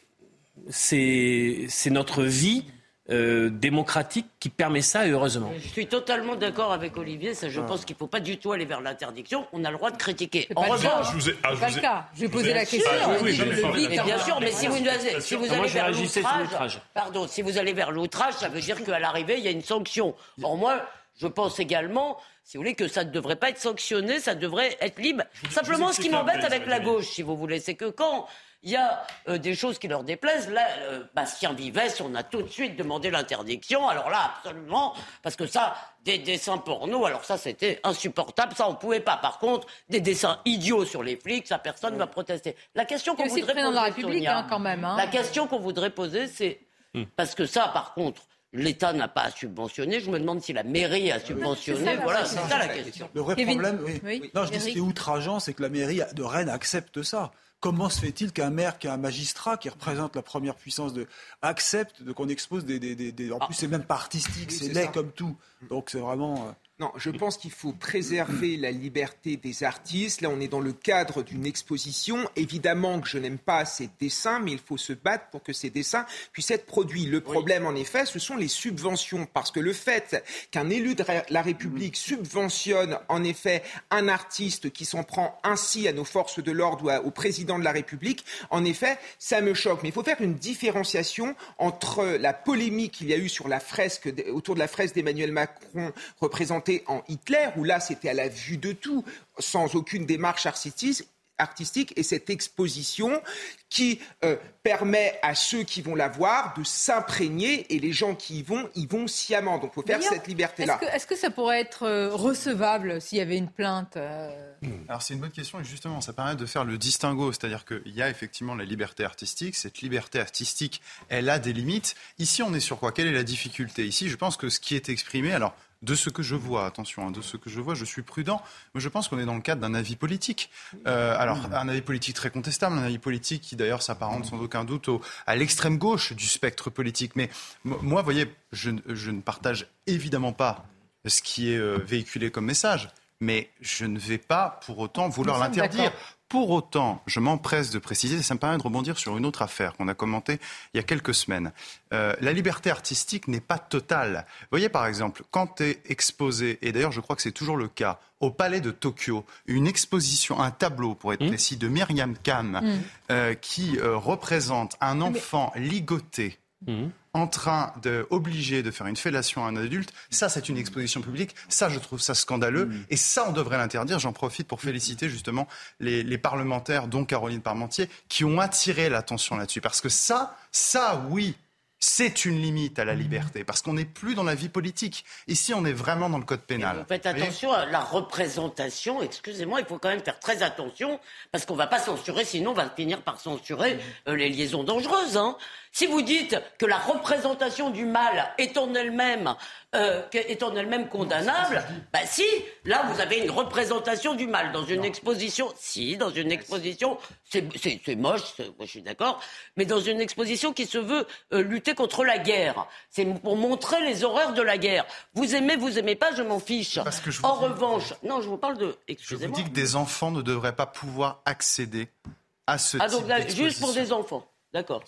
c'est notre vie euh, démocratique qui permet ça, heureusement. Je suis totalement d'accord avec Olivier. Ça, je ah. pense qu'il ne faut pas du tout aller vers l'interdiction. On a le droit de critiquer. En revanche, je vous ai, ah, pas le cas. Je vais poser la question. Ah, oui, bien sûr, mais si vous, si vous allez vers l'outrage, pardon, si vous allez vers l'outrage, ça veut dire qu'à l'arrivée, il y a une sanction. Or moi, je pense également si vous voulez, que ça ne devrait pas être sanctionné, ça devrait être libre. Simplement, ce qui m'embête avec la gauche, si vous voulez, c'est que quand il y a euh, des choses qui leur déplaisent. Là, euh, Bastien Vivès, on a tout de suite demandé l'interdiction. Alors là, absolument, parce que ça, des dessins pour nous, alors ça, c'était insupportable. Ça, on ne pouvait pas. Par contre, des dessins idiots sur les flics, ça, personne ne va protester. La question qu'on voudrait poser, la République, hein, quand même. Hein. La question qu'on voudrait poser, c'est hmm. parce que ça, par contre. L'État n'a pas à subventionner. Je me demande si la mairie a subventionné. voilà, c'est ça la question. Le vrai problème, oui. Non, je dis ce qui est outrageant, c'est que la mairie de Rennes accepte ça. Comment se fait-il qu'un maire, qu'un magistrat qui représente la première puissance de accepte de qu'on expose des, des, des, en plus c'est même pas artistique, c'est laid comme tout. Donc c'est vraiment. Non, je pense qu'il faut préserver la liberté des artistes. Là, on est dans le cadre d'une exposition. Évidemment que je n'aime pas ces dessins, mais il faut se battre pour que ces dessins puissent être produits. Le problème, en effet, ce sont les subventions. Parce que le fait qu'un élu de la République subventionne, en effet, un artiste qui s'en prend ainsi à nos forces de l'ordre ou au président de la République, en effet, ça me choque. Mais il faut faire une différenciation entre la polémique qu'il y a eu sur la fresque, autour de la fresque d'Emmanuel Macron représentée en Hitler, où là c'était à la vue de tout, sans aucune démarche artistique et cette exposition qui euh, permet à ceux qui vont la voir de s'imprégner et les gens qui y vont, y vont sciemment. Donc il faut faire cette liberté-là. Est-ce que, ça pourrait être euh, recevable s'il y avait une plainte euh Alors c'est une bonne question et justement ça permet de faire le distinguo, c'est-à-dire qu'il y a effectivement la liberté artistique, cette liberté artistique elle a des limites. Ici on est sur quoi? Quelle est la difficulté? Ici je pense que ce qui est exprimé, alors de ce que je vois, attention, hein, de ce que je vois, je suis prudent, mais je pense qu'on est dans le cadre d'un avis politique. Euh, alors, un avis politique très contestable, un avis politique qui d'ailleurs s'apparente sans aucun doute à l'extrême gauche du spectre politique. Mais moi, vous voyez, je, ne partage évidemment pas ce qui est euh, véhiculé comme message mais je ne vais pas pour autant vouloir l'interdire. Pour autant, je m'empresse de préciser, et ça me permet de rebondir sur une autre affaire qu'on a commentée il y a quelques semaines. Euh, la liberté artistique n'est pas totale. Vous voyez, par exemple, quand est exposé, et d'ailleurs je crois que c'est toujours le cas, au Palais de Tokyo, une exposition, un tableau, pour être mmh. précis, de Myriam Khan, mmh. euh, qui euh, représente un enfant ligoté. Mmh en train de obliger de faire une fellation à un adulte, ça c'est une exposition publique, ça je trouve ça scandaleux mm. et ça on devrait l'interdire. J'en profite pour féliciter justement les, les, parlementaires, dont Caroline Parmentier, qui ont attiré l'attention là-dessus. Parce que ça, ça oui, c'est une limite à la liberté, parce qu'on n'est plus dans la vie politique. Ici, on est vraiment dans le code pénal. faites attention à la représentation, excusez-moi, il faut quand même faire très attention, parce qu'on ne va pas censurer, sinon on va finir par censurer euh, les liaisons dangereuses. Hein. Si vous dites que la représentation du mal est en elle-même euh, est en elle-même condamnable, bah si, là vous avez une représentation du mal dans une exposition. Si, dans une exposition, c'est moche, moi je suis d'accord, mais dans une exposition qui se veut euh, lutter contre la guerre. C'est pour montrer les horreurs de la guerre. Vous aimez, vous aimez pas, je m'en fiche. en revanche, non, je vous parle de. Je vous dis que des enfants ne devraient pas pouvoir accéder à ce ah, donc, là, Juste pour des enfants. D'accord.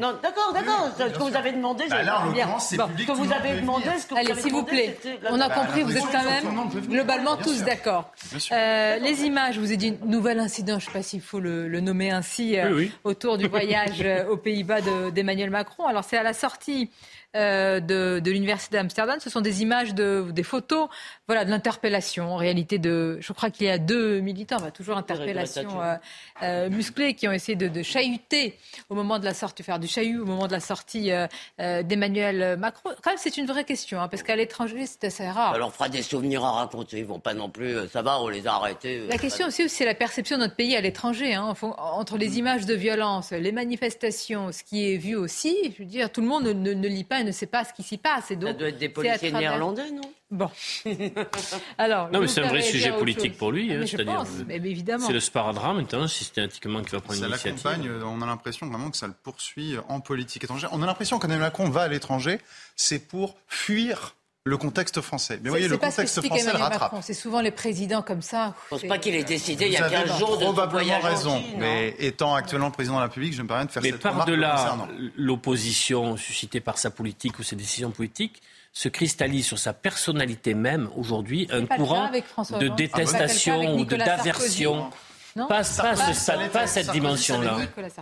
Non, d'accord, d'accord. ce que vous avez demandé, bah là, en c'est Ce que vous avez demandé, ce que Allez, s'il vous plaît. On a compris, vous êtes quand même globalement tous d'accord. Euh, les images, je vous ai dit nouvel incident, je ne sais pas s'il faut le, nommer ainsi, euh, autour du voyage euh, aux Pays-Bas d'Emmanuel Macron. Alors, c'est à la sortie euh, de, de l'université d'Amsterdam. Ce sont des images, de, des photos, voilà, de l'interpellation. En réalité, de, je crois qu'il y a deux militants, toujours interpellation euh, euh, musclée, qui ont essayé de, de, chahuter au moment de la sortie, faire du chahut au moment de la sortie euh, d'Emmanuel Macron. Quand même, c'est une vraie question, hein, parce qu'à l'étranger, c'est assez rare. Alors, on fera des souvenirs à raconter. Ils vont pas non plus. Ça va, on les a arrêtés. La question aussi, c'est la perception de notre pays à l'étranger. Hein, entre les images de violence, les manifestations, ce qui est vu aussi. Je veux dire, tout le monde ne, ne, ne lit pas ne sait pas ce qui s'y passe. Et donc, ça doit être des policiers néerlandais, non? Bon. Alors, non, mais c'est un vrai sujet politique pour lui. Hein, c'est-à-dire, évidemment. C'est le sparadrame maintenant, systématiquement, qui va prendre l'initiative. Ça l'accompagne, euh, on a l'impression vraiment que ça le poursuit en politique étrangère. On a l'impression qu'Emmanuel Macron va à l'étranger, c'est pour fuir le contexte français. Mais voyez, le contexte français le rattrape. C'est souvent les présidents comme ça. Je ne pense pas qu'il ait décidé il y a 15 jours de probablement raison. mais étant actuellement le président de la République, je me permets de faire mais cette par-delà l'opposition suscitée par sa politique ou ses décisions politiques, se cristallise sur sa personnalité même aujourd'hui un courant de détestation ou d'aversion. Pas, pas, cette dimension-là.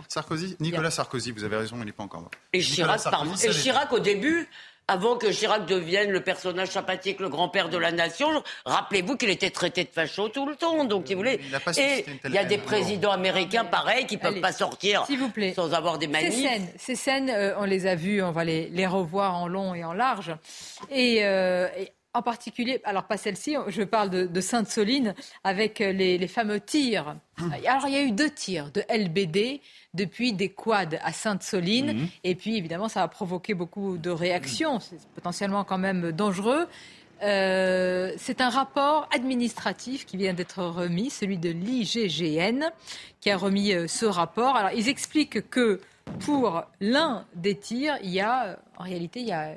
Sarkozy, Nicolas Sarkozy, vous avez raison, il n'est pas encore mort. Et Chirac, et Chirac au début, avant que Chirac devienne le personnage sympathique, le grand-père de la nation. Rappelez-vous qu'il était traité de facho tout le temps, donc il voulait. et il y a des présidents américains pareils qui peuvent pas sortir sans avoir des manies. Ces scènes, ces scènes euh, on les a vues, on va les, les, revoir en long et en large. Et, euh, en particulier, alors pas celle-ci, je parle de, Sainte-Soline avec les, fameux tirs. Alors il y a eu deux tirs de LBD depuis des quads à Sainte-Soline. Mhm. Et puis évidemment, ça a provoqué beaucoup de réactions. C'est potentiellement quand même dangereux. Euh, c'est un rapport administratif qui vient d'être remis, celui de l'IGGN, qui a remis euh, ce rapport. Alors, ils expliquent que pour l'un des tirs, il y a, en réalité, il y a,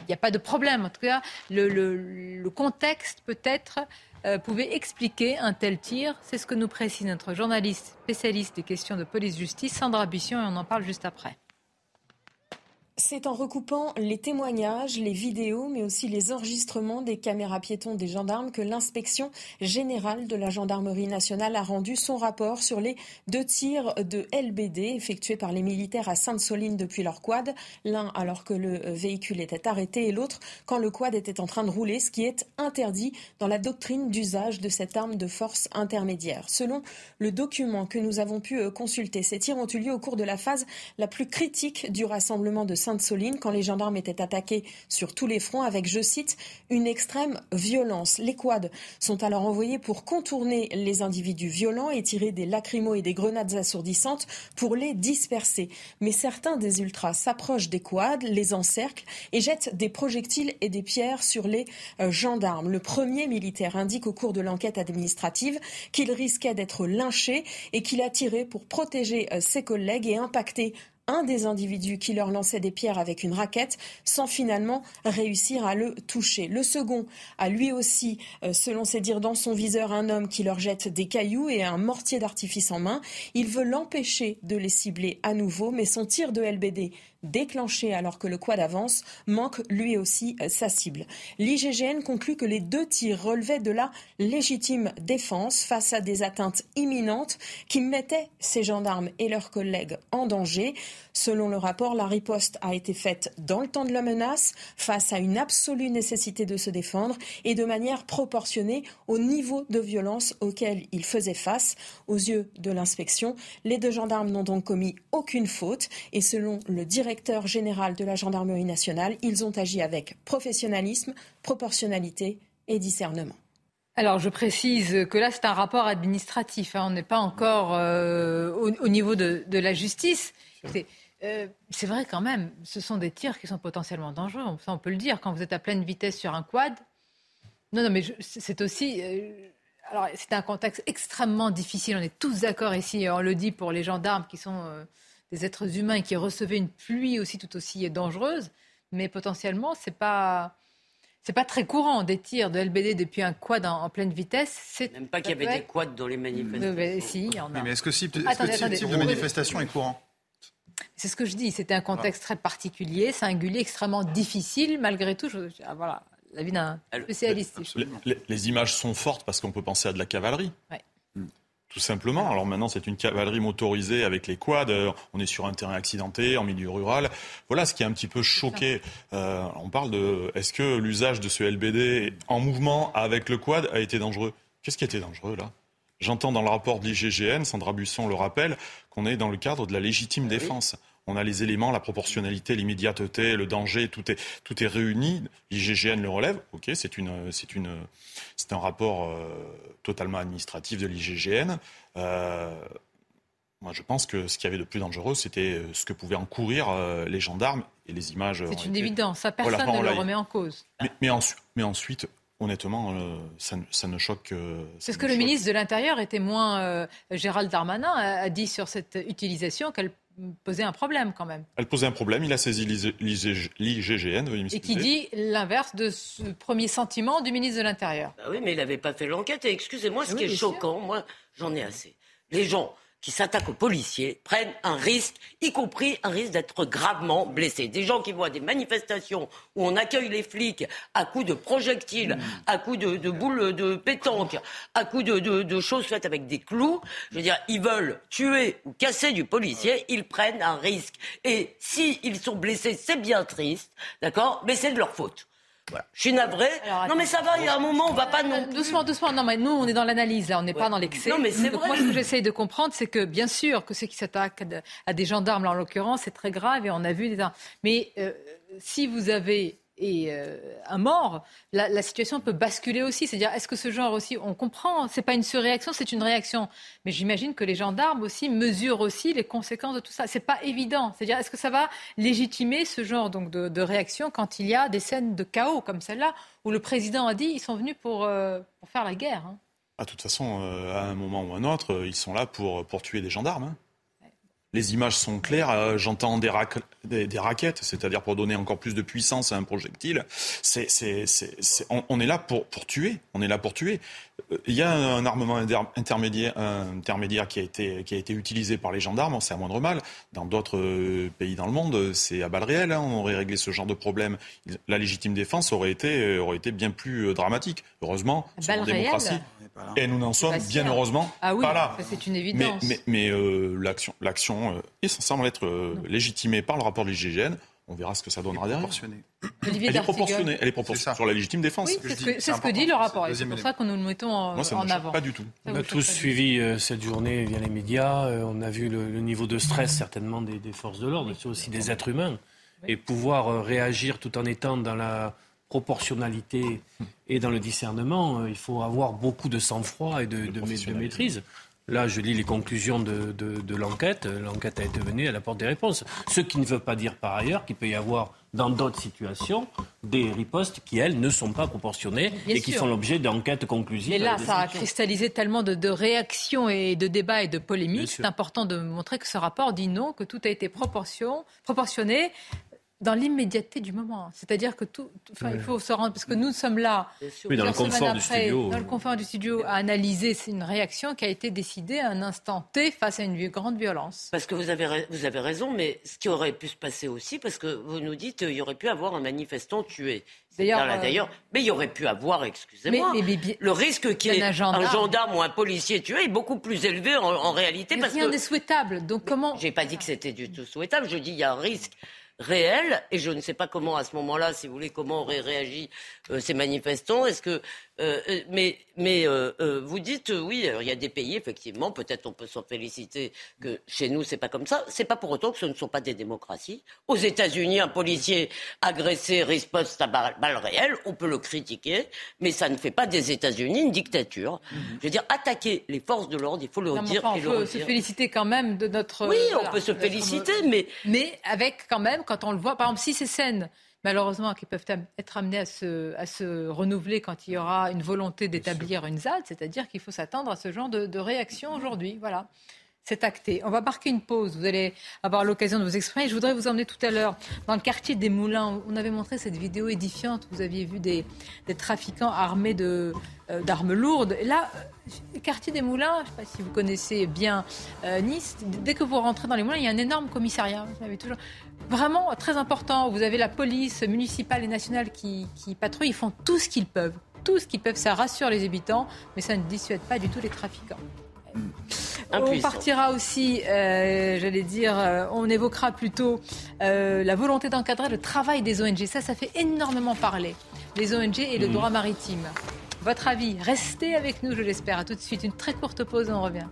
il n'y a pas de problème. En tout cas, le, contexte peut-être euh, pouvait expliquer un tel tir. C'est ce que nous précise notre journaliste spécialiste des questions de police-justice, Sandra Bussion, et on en parle juste après. C'est en recoupant les témoignages, les vidéos, mais aussi les enregistrements des caméras piétons des gendarmes que l'inspection générale de la gendarmerie nationale a rendu son rapport sur les deux tirs de LBD effectués par les militaires à Sainte-Soline depuis leur quad, l'un alors que le véhicule était arrêté et l'autre quand le quad était en train de rouler, ce qui est interdit dans la doctrine d'usage de cette arme de force intermédiaire. Selon le document que nous avons pu euh, consulter, ces tirs ont eu lieu au cours de la phase la plus critique du rassemblement de Sainte-Soline quand les gendarmes étaient attaqués sur tous les fronts avec, je cite, une extrême violence. Les quads sont alors envoyés pour contourner les individus violents et tirer des lacrymos et des grenades assourdissantes pour les disperser. Mais certains des ultras s'approchent des quads, les encerclent et jettent des projectiles et des pierres sur les euh, gendarmes. Le premier militaire indique au cours de l'enquête administrative qu'il risquait d'être lynché et qu'il a tiré pour protéger euh, ses collègues et impacter un des individus qui leur lançait des pierres avec une raquette sans finalement réussir à le toucher. Le second a lui aussi, euh, selon ses dires dans son viseur, un homme qui leur jette des cailloux et un mortier d'artifice en main. Il veut l'empêcher de les cibler à nouveau, mais son tir de LBD déclenché alors que le quad avance, manque lui aussi euh, sa cible. L'IGGN conclut que les deux tirs relevaient de la légitime défense face à des atteintes imminentes qui mettaient ces gendarmes et leurs collègues en danger. Selon le rapport, la riposte a été faite dans le temps de la menace, face à une absolue nécessité de se défendre et de manière proportionnée au niveau de violence auquel il faisait face. Aux yeux de l'inspection, les deux gendarmes n'ont donc commis aucune faute et selon le directeur général de la gendarmerie nationale, ils ont agi avec professionnalisme, proportionnalité et discernement. Alors, je précise que là, c'est un rapport administratif. Hein. On n'est pas encore euh, au, niveau de, de la justice. Euh, c'est vrai quand même, ce sont des tirs qui sont potentiellement dangereux. Ça, on peut le dire. Quand vous êtes à pleine vitesse sur un quad. Non, non, mais c'est aussi. Euh, alors, c'est un contexte extrêmement difficile. On est tous d'accord ici. On le dit pour les gendarmes qui sont euh, des êtres humains qui recevaient une pluie aussi tout aussi dangereuse. Mais potentiellement, c'est pas. C'est pas très courant des tirs de LBD depuis un quad en, pleine vitesse. C'est même pas qu'il y avait des quads dans les manifestations. si, il y en a. mais est-ce que ce type de manifestation est courant c'est ce que je dis. C'était un contexte très particulier, singulier, extrêmement difficile. Malgré tout, je, ah, voilà, l'avis d'un spécialiste. Les, images sont fortes parce qu'on peut penser à de la cavalerie. Hmm. Tout simplement. Alors maintenant, c'est une cavalerie motorisée avec les quads. Euh, on est sur un terrain accidenté, en milieu rural. Voilà ce qui est un petit peu choqué. Euh, on parle de est-ce que l'usage de ce LBD en mouvement avec le quad a été dangereux? Qu'est-ce qui a été dangereux là? J'entends dans le rapport de l'IGGN, Sandra Busson le rappelle, qu'on est dans le cadre de la légitime ah défense. On a les éléments, la proportionnalité, l'immédiateté, le danger, tout est, tout est réuni. L'IGGN le relève. OK, c'est, une, c'est, une, c'est un rapport euh, totalement administratif de l'IGGN. Euh, moi, je pense que ce qu'il y avait de plus dangereux, c'était euh, ce que pouvaient encourir les gendarmes et les images. C'est une évidence. Ça, personne ne le remet en cause. Mais, mais, mais ensuite, Honnêtement, euh, ça, ne choque. Euh, C'est ce que le ministre de l'Intérieur était moins. Gérald Darmanin a, dit sur cette utilisation qu'elle posait un problème quand même. Elle posait un problème, il a saisi l'IGGN. Et qui dit l'inverse de ce premier sentiment du ministre de l'Intérieur. Bah oui, mais il n'avait pas fait l'enquête. Et excusez-moi, ce qui est choquant, moi, j'en ai assez. Les gens qui s'attaquent aux policiers prennent un risque, y compris un risque d'être gravement blessés. Des gens qui voient des manifestations où on accueille les flics à coups de projectiles, à coups de, boules de pétanque, à coups de, choses faites avec des clous. Je veux dire, ils veulent tuer ou casser du policier, ils prennent un risque. Et s'ils sont blessés, c'est bien triste, d'accord Mais c'est de leur faute. Je suis navré. non, mais ça va, il y a un moment, on va pas non Doucement, doucement. Non, mais nous, on est dans l'analyse, là, on n'est pas dans l'excès. Non, mais c'est vrai. Moi, ce que j'essaye de comprendre, c'est que, bien sûr, que ceux qui s'attaquent à des gendarmes, en l'occurrence, c'est très grave et on a vu des. Mais euh, si vous avez et euh, un mort, la, situation peut basculer aussi. C'est-à-dire, est-ce que ce genre aussi, on comprend, c'est pas une surréaction, c'est une réaction. Mais j'imagine que les gendarmes aussi mesurent aussi les conséquences de tout ça. C'est pas évident. C'est-à-dire, est-ce que ça va légitimer ce genre donc de, réaction quand il y a des scènes de chaos comme celle-là où le président a dit ils sont venus pour, euh, faire la guerre. Hein? Ah, de toute façon, euh, à un moment ou à un autre, ils sont là pour, pour tuer des gendarmes. Hein. Les images sont claires. Euh, j'entends des, raquettes, c'est-à-dire pour donner encore plus de puissance à un projectile. Est là pour tuer. On est là pour tuer. Il y a un armement intermédiaire, intermédiaire qui, a été, qui a été utilisé par les gendarmes, c'est à moindre mal. Dans d'autres euh, pays dans le monde, c'est à balles réelles. Hein. On aurait réglé ce genre de problème. La légitime défense aurait été, aurait été bien plus euh, dramatique. Heureusement, c'est une démocratie. Et nous n'en sommes bien heureusement ah oui, pas là. C'est une évidence. Mais, mais, l'action, l'action euh, est censée être euh, légitimée par le rapport de l'IGGN. On verra ce que ça donnera derrière. Elle est proportionnée. Elle est proportionnée sur la légitime défense. Oui, c'est ce, que dit le rapport. c'est pour ça que nous le mettons en, Moi, ça en avant. Pas du tout. On a tous suivi euh, cette journée via les médias. on a vu le, niveau de stress certainement des, forces de l'ordre, c'est aussi des êtres humains. Et pouvoir réagir tout en étant dans la proportionnalité et dans le discernement, il faut avoir beaucoup de sang-froid et de, de, de maîtrise. Là, je lis les conclusions de, de, l'enquête. L'enquête a été menée, elle apporte des réponses. Ce qui ne veut pas dire par ailleurs qu'il peut y avoir dans d'autres situations des ripostes qui, elles, ne sont pas proportionnées et qui font l'objet d'enquêtes conclusives. Mais là, ça a cristallisé tellement de, de, réactions et de débats et de polémiques. C'est important de montrer que ce rapport dit non, que tout a été proportionné dans l'immédiateté du moment. C'est-à-dire que tout, il faut se rendre, parce que nous sommes là, oui, dans le confort du studio, dans le confort du studio, à analyser une réaction qui a été décidée à un instant T face à une grande violence. Parce que vous avez, vous avez raison, mais ce qui aurait pu se passer aussi, parce que vous nous dites qu'il y aurait pu avoir un manifestant tué. D'ailleurs, euh, d'ailleurs, mais il y aurait pu avoir, excusez-moi, le risque qu'il y ait un gendarme. ou un policier tué est beaucoup plus élevé en, réalité. Mais parce rien n'est souhaitable. Donc comment J'ai pas dit que c'était du tout souhaitable. Je dis il y a un risque réel et je ne sais pas comment à ce moment-là, si vous voulez, comment auraient réagi euh, ces manifestants. Est-ce que euh, euh, mais mais euh, vous dites oui, il y a des pays effectivement, peut-être on peut s'en féliciter que chez nous c'est pas comme ça. C'est pas pour autant que ce ne sont pas des démocraties. Aux États-Unis, un policier agressé riposte à balles réelles, on peut le critiquer, mais ça ne fait pas des États-Unis une dictature. Mhm. Je veux dire, attaquer les forces de l'ordre, il faut le dire. on peut se féliciter quand même de notre. Oui, on peut se féliciter, mais mais avec quand même quand on le voit, par exemple, si ces scènes malheureusement, qui peuvent être amenés à se, à se renouveler quand il y aura une volonté d'établir une ZAD, c'est-à-dire qu'il faut s'attendre à ce genre de, de réaction aujourd'hui. Voilà c'est acté. On va marquer une pause. Vous allez avoir l'occasion de vous exprimer. Je voudrais vous emmener tout à l'heure dans le quartier des Moulins. On avait montré cette vidéo édifiante. Vous aviez vu des, trafiquants armés de, euh, d'armes lourdes. Et là, le quartier des Moulins, je ne sais pas si vous connaissez bien euh, Nice, dès que vous rentrez dans les Moulins, il y a un énorme commissariat. toujours... Vraiment très important. Vous avez la police municipale et nationale qui, qui patrouille. Ils font tout ce qu'ils peuvent. Tout ce qu'ils peuvent. Ça rassure les habitants, mais ça ne dissuade pas du tout les trafiquants. On partira aussi, euh, j'allais dire, euh, on évoquera plutôt euh, la volonté d'encadrer le travail des ONG. Ça, ça fait énormément parler. Les ONG et le droit maritime. Votre avis Restez avec nous, je l'espère. À tout de suite. Une très courte pause, on revient.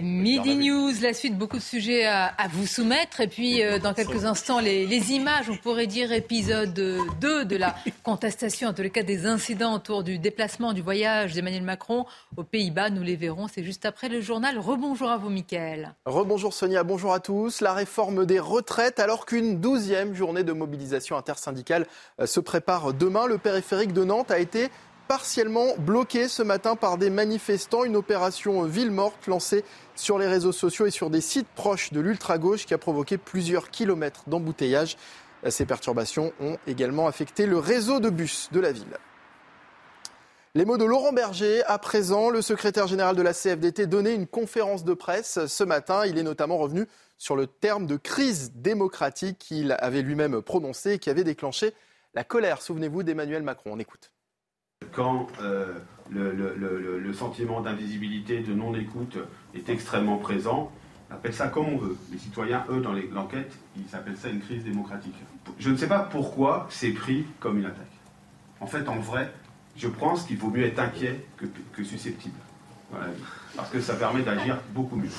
Midi News, la suite, beaucoup de sujets à, vous soumettre. Et puis, euh, dans quelques instants, les, images, on pourrait dire épisode 2 de la contestation, en tous les cas des incidents autour du déplacement, du voyage d'Emmanuel Macron aux Pays-Bas. Nous les verrons, c'est juste après le journal. Rebonjour à vous, Mickaël. Rebonjour Sonia, bonjour à tous. La réforme des retraites, alors qu'une douzième journée de mobilisation intersyndicale euh, se prépare demain, le périphérique de Nantes a été partiellement bloquée ce matin par des manifestants. Une opération ville morte lancée sur les réseaux sociaux et sur des sites proches de l'ultra-gauche qui a provoqué plusieurs kilomètres d'embouteillage. Ces perturbations ont également affecté le réseau de bus de la ville. Les mots de Laurent Berger. À présent, le secrétaire général de la CFDT donnait une conférence de presse ce matin. Il est notamment revenu sur le terme de crise démocratique qu'il avait lui-même prononcé et qui avait déclenché la colère, souvenez-vous, d'Emmanuel Macron. On écoute. Quand euh, le, sentiment d'invisibilité, de non-écoute est extrêmement présent, on appelle ça comme on veut. Les citoyens, eux, dans l'enquête, ils appellent ça une crise démocratique. Je ne sais pas pourquoi c'est pris comme une attaque. En fait, en vrai, je pense qu'il vaut mieux être inquiet que, susceptible. Parce que ça permet d'agir beaucoup mieux.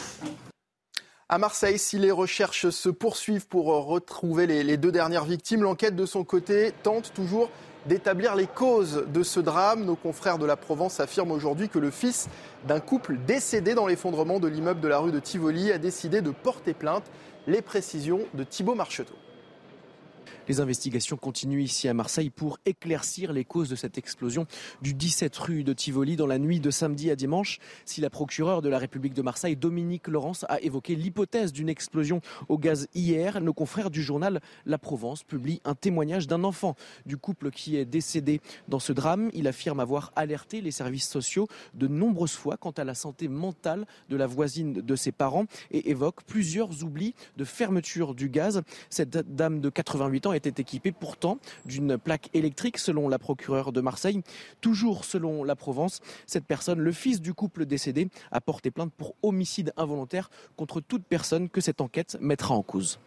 À Marseille, si les recherches se poursuivent pour retrouver les, deux dernières victimes, l'enquête de son côté tente toujours d'établir les causes de ce drame. Nos confrères de la Provence affirment aujourd'hui que le fils d'un couple décédé dans l'effondrement de l'immeuble de la rue de Tivoli a décidé de porter plainte. Les précisions de Thibault Marcheteau. Les investigations continuent ici à Marseille pour éclaircir les causes de cette explosion du 17 rue de Tivoli dans la nuit de samedi à dimanche. Si la procureure de la République de Marseille, Dominique Laurence, a évoqué l'hypothèse d'une explosion au gaz hier, nos confrères du journal La Provence publient un témoignage d'un enfant du couple qui est décédé dans ce drame. Il affirme avoir alerté les services sociaux de nombreuses fois quant à la santé mentale de la voisine de ses parents et évoque plusieurs oublis de fermeture du gaz. Cette dame de 88 ans était équipé pourtant d'une plaque électrique selon la procureure de Marseille. Toujours selon la Provence, cette personne, le fils du couple décédé, a porté plainte pour homicide involontaire contre toute personne que cette enquête mettra en cause.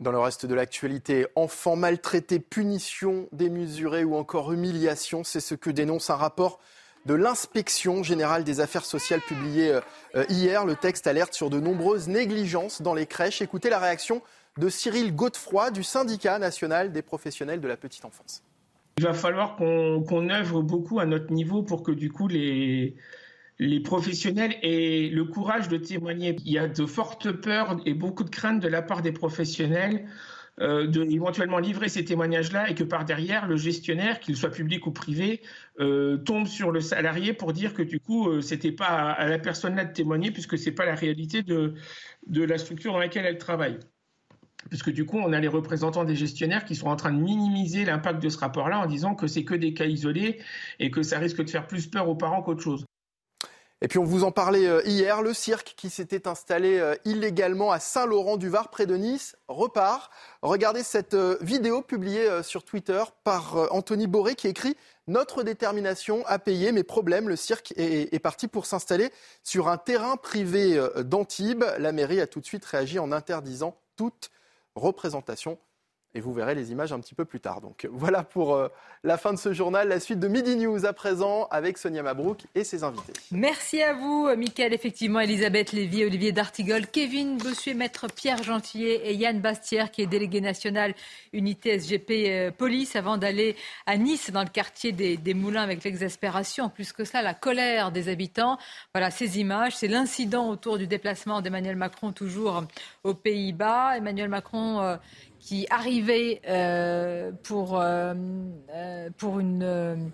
Dans le reste de l'actualité, enfants maltraités, punitions démesurées ou encore humiliation, c'est ce que dénonce un rapport de l'inspection générale des affaires sociales publié euh, hier. Le texte alerte sur de nombreuses négligences dans les crèches. Écoutez la réaction de Cyril Godefroy du syndicat national des professionnels de la petite enfance. Il va falloir qu'on œuvre beaucoup à notre niveau pour que du coup les, professionnels aient le courage de témoigner. Il y a de fortes peurs et beaucoup de craintes de la part des professionnels euh, de éventuellement livrer ces témoignages-là et que par derrière, le gestionnaire, qu'il soit public ou privé, euh, tombe sur le salarié pour dire que du coup, euh, c'était pas à, la personne-là de témoigner puisque c'est pas la réalité de la structure dans laquelle elle travaille puisque du coup, on a les représentants des gestionnaires qui sont en train de minimiser l'impact de ce rapport-là en disant que c'est que des cas isolés et que ça risque de faire plus peur aux parents qu'autre chose. Et puis on vous en parlait euh, hier, le cirque qui s'était installé euh, illégalement à Saint-Laurent-du-Var près de Nice repart. Regardez cette euh, vidéo publiée sur Twitter par Anthony Boré qui écrit Notre détermination à payer mes problèmes. Le cirque est, est parti pour s'installer sur un terrain privé d'Antibes. La mairie a tout de suite réagi en interdisant toute représentation. Et vous verrez les images un petit peu plus tard. Donc voilà pour euh, la fin de ce journal. La suite de Midi News à présent avec Sonia Mabrouk et ses invités. Merci à vous, Mickaël. Effectivement, Elisabeth Lévy, Olivier D'Artigol, Kevin Bossuet, Maître Pierre Gentillet et Yann Bastière, qui est délégué national unité SGP euh, Police, avant d'aller à Nice, dans le quartier des, Moulins, avec l'exaspération. Plus que cela, la colère des habitants. Voilà ces images. C'est l'incident autour du déplacement d'Emmanuel Macron, toujours aux Pays-Bas. Emmanuel Macron. Euh, qui arrivait euh, pour, euh, euh, pour une.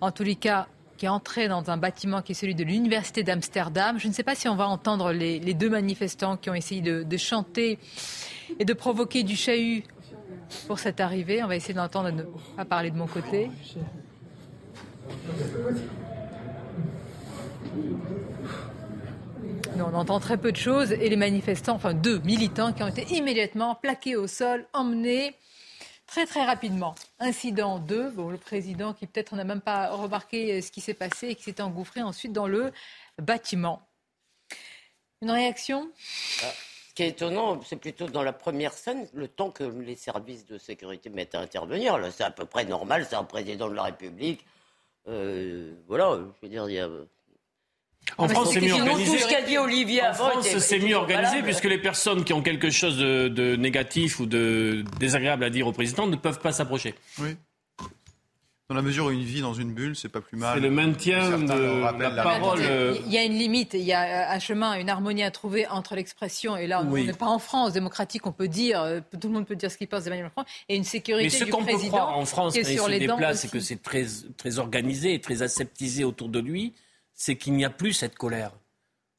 en tous les cas, qui est entré dans un bâtiment qui est celui de l'Université d'Amsterdam. Je ne sais pas si on va entendre les, deux manifestants qui ont essayé de, chanter et de provoquer du chahut pour cette arrivée. On va essayer d'entendre, ne pas parler de mon côté. On entend très peu de choses et les manifestants, enfin deux militants qui ont été immédiatement plaqués au sol, emmenés très très rapidement. Incident 2, bon, le président qui peut-être n'a même pas remarqué ce qui s'est passé et qui s'est engouffré ensuite dans le bâtiment. Une réaction? Ah, Ce qui est étonnant, c'est plutôt dans la première scène, le temps que les services de sécurité mettent à intervenir. Là, c'est à peu près normal, c'est un président de la République. Euh, voilà, je veux dire, il y a en France, c'est mieux organisé. en France, c'est mieux organisé puisque les personnes qui ont quelque chose de, négatif ou de désagréable à dire au président ne peuvent pas s'approcher. Oui. Dans la mesure où une vie dans une bulle, c'est pas plus mal. C'est le maintien de la, parole. Euh, il y a une limite, il y a un chemin, une harmonie à trouver entre l'expression, et là on n'est pas en France démocratique, on peut dire, euh, tout le monde peut dire ce qu'il pense d'Emmanuel Macron, et une sécurité Mais ce du qu'on président. peut croire en France, qui est quand il sur se les déplace, c'est que c'est très, très organisé et très aseptisé autour de lui, c'est qu'il n'y a plus cette colère.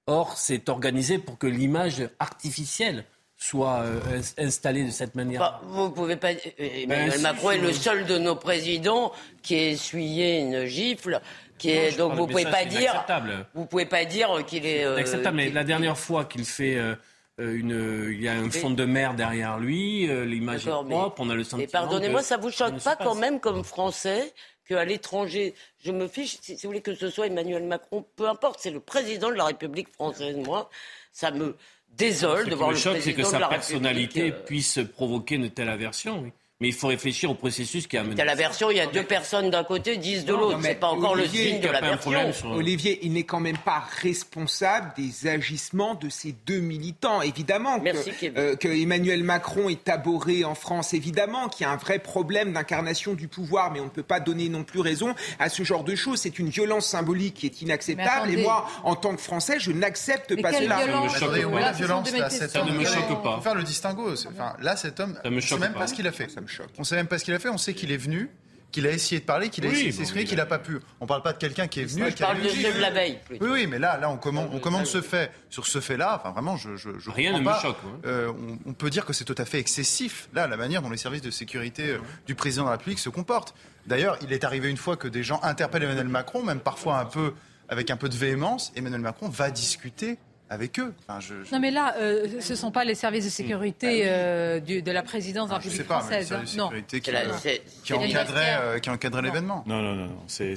Or, c'est organisé pour que l'image artificielle soit euh, ins- installée de cette manière. Bah, vous pouvez pas. euh, Emmanuel Ben, si, Macron si, est le seul de nos présidents qui ait essuyé une gifle. Qui est, je donc vous mais pouvez ça, pas dire. Vous pouvez pas dire qu'il est. euh, Acceptable, mais la dernière fois qu'il fait euh, euh, une, il y a un fond de mer derrière lui, euh, l'image est mais- propre, on a le sentiment. Et pardonnez-moi, ça vous choque pas quand même comme Français qu'à l'étranger, je me fiche, si, vous voulez que ce soit Emmanuel Macron, peu importe, c'est le président de la République française. Moi, ça me désole Ce de voir le choque, c'est que sa personnalité euh, puisse provoquer une telle aversion. oui. Mais il faut réfléchir au processus qui a mené. à la version, il y a deux personnes d'un côté, dix de l'autre. C'est pas encore Olivier, le signe il de la version. sur- Olivier, il n'est quand même pas responsable des agissements de ces deux militants. Évidemment que, Merci, euh, que Emmanuel Macron est aboré en France, évidemment qu'il y a un vrai problème d'incarnation du pouvoir, mais on ne peut pas donner non plus raison à ce genre de choses. C'est une violence symbolique qui est inacceptable. Et moi, en tant que Français, je n'accepte pas cela. violence Ça ne me choque Il pas. faut faire le distinguo. Enfin, là, cet homme, on sait choque même pas ce qu'il a fait. Ça me choque. On sait même pas ce qu'il a fait. On sait qu'il est venu, qu'il a essayé de parler, qu'il a Oui, essayé de s'exprimer, qu'il n'a pas pu. On parle pas de quelqu'un qui est venu. Je qui a parle de de la veille. plutôt. Oui, oui, mais là, là, on commande, on commande ce fait sur ce fait-là. Enfin, vraiment, je, je, je Rien ne me choque. Euh, on, on peut dire que c'est tout à fait excessif. Là, la manière dont les services de sécurité euh, du président de la République se comportent. D'ailleurs, il est arrivé une fois que des gens interpellent Emmanuel Macron, même parfois un peu avec un peu de véhémence. Emmanuel Macron va discuter avec eux. Enfin, je, je- Non mais là, euh, ce ne sont pas les services de sécurité euh, du- de la présidence de la Ah, je République sais pas, mais les française. services de hein. Non. qui, euh, qui encadraient, euh, qui l'événement. Non, non, non, non. C'est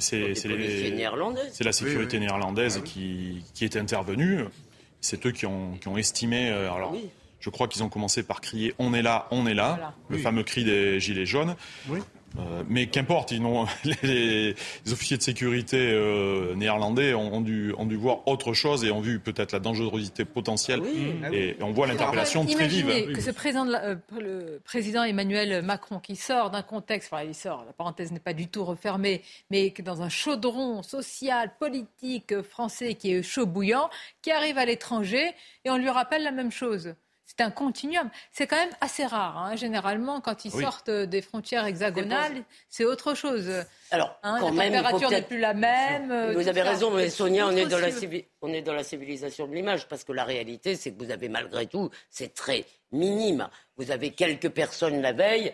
la sécurité Oui, oui. néerlandaise qui, qui est intervenue. C'est eux qui ont, qui ont estimé. euh, alors, Oui. je crois qu'ils ont commencé par crier "On est là, on est là", Voilà. le fameux cri des gilets jaunes. Euh, mais qu'importe, ils les, les officiers de sécurité euh, néerlandais ont, ont dû, ont dû voir autre chose et ont vu peut-être la dangerosité potentielle. Oui. Et on voit l'interpellation très vive. Imaginez que ce président, de la- euh, le président Emmanuel Macron, qui sort d'un contexte, enfin il sort, la parenthèse n'est pas du tout refermée, mais que dans un chaudron social, politique français qui est chaud bouillant, qui arrive à l'étranger et on lui rappelle la même chose. C'est un continuum. C'est quand même assez rare. hein. Généralement, quand ils Oui. sortent des frontières hexagonales, c'est autre chose. Alors, Hein, quand la même, température n'est plus la même. Vous avez ça. raison, mais Sonia, on est, autre dans la chose. civi- on est dans la civilisation de l'image, parce que la réalité, c'est que vous avez malgré tout, c'est très minime. Vous avez quelques personnes la veille,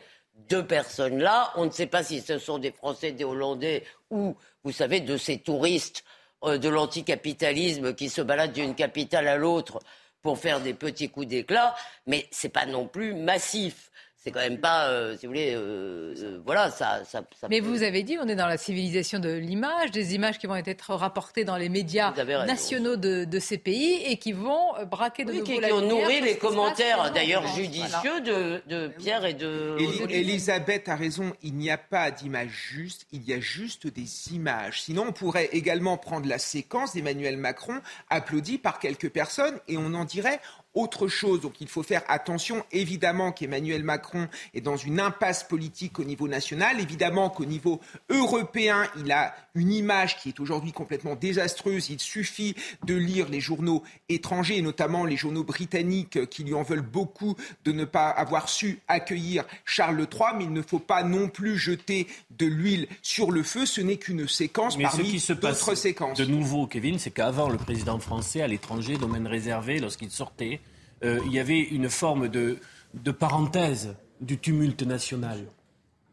deux personnes là, on ne sait pas si ce sont des Français, des Hollandais, ou, vous savez, de ces touristes euh, de l'anticapitalisme qui se baladent d'une capitale à l'autre pour faire des petits coups d'éclat, mais c'est pas non plus massif. C'est quand même pas, euh, si vous voulez, euh, euh, voilà, ça, ça, ça Mais peut- vous avez dit, on est dans la civilisation de l'image, des images qui vont être rapportées dans les médias nationaux de, de ces pays et qui vont braquer de Oui, nouveau qui, la qui ont nourri les commentaires, en d'ailleurs judicieux, de, de Pierre et de. Elisabeth a raison, il n'y a pas d'image juste, il y a juste des images. Sinon, on pourrait également prendre la séquence d'Emmanuel Macron applaudi par quelques personnes et on en dirait autre chose. Donc il faut faire attention, évidemment qu'Emmanuel Macron est dans une impasse politique au niveau national, évidemment qu'au niveau européen, il a une image qui est aujourd'hui complètement désastreuse. Il suffit de lire les journaux étrangers, et notamment les journaux britanniques qui lui en veulent beaucoup de ne pas avoir su accueillir Charles III, mais il ne faut pas non plus jeter de l'huile sur le feu. Ce n'est qu'une séquence Mais ce parmi qui se passe d'autres séquences. de nouveau, Kevin, c'est qu'avant le président français, à l'étranger, domaine réservé, lorsqu'il sortait, euh, il y avait une forme de, de parenthèse du tumulte national.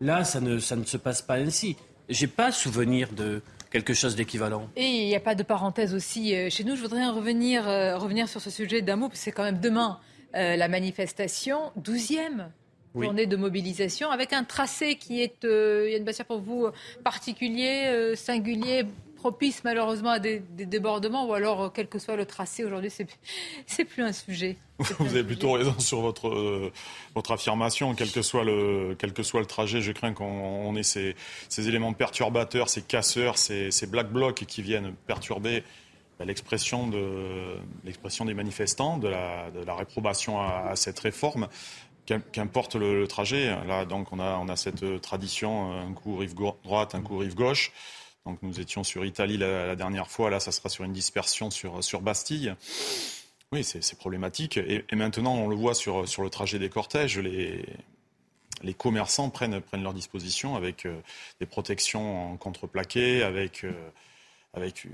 Là, ça ne, ça ne se passe pas ainsi. J'ai pas souvenir de quelque chose d'équivalent. Et il n'y a pas de parenthèse aussi euh, chez nous. Je voudrais en revenir, euh, revenir sur ce sujet d'un mot, parce que c'est quand même demain euh, la manifestation, 12e Oui. journée de mobilisation, avec un tracé qui est, euh, Yann Bassia, pour vous, particulier, euh, singulier, propice malheureusement à des, des débordements, ou alors, euh, quel que soit le tracé, aujourd'hui, c'est c'est plus un sujet. Vous avez plutôt raison sur votre, euh, votre affirmation. Quel que, soit le, quel que soit le trajet, je crains qu'on on ait ces, ces éléments perturbateurs, ces casseurs, ces, ces black blocs qui viennent perturber bah, l'expression de, l'expression des manifestants, de la, de la réprobation à, à cette réforme. Qu'importe le, trajet, là donc on a, on a cette tradition, un coup rive droite, un coup rive gauche. Donc nous étions sur Italie la, dernière fois, là ça sera sur une dispersion sur, sur Bastille. Oui, c'est problématique. Et, maintenant, on le voit sur, sur le trajet des cortèges, les, les commerçants prennent, prennent leur disposition avec euh, des protections en contreplaqué, avec, euh, avec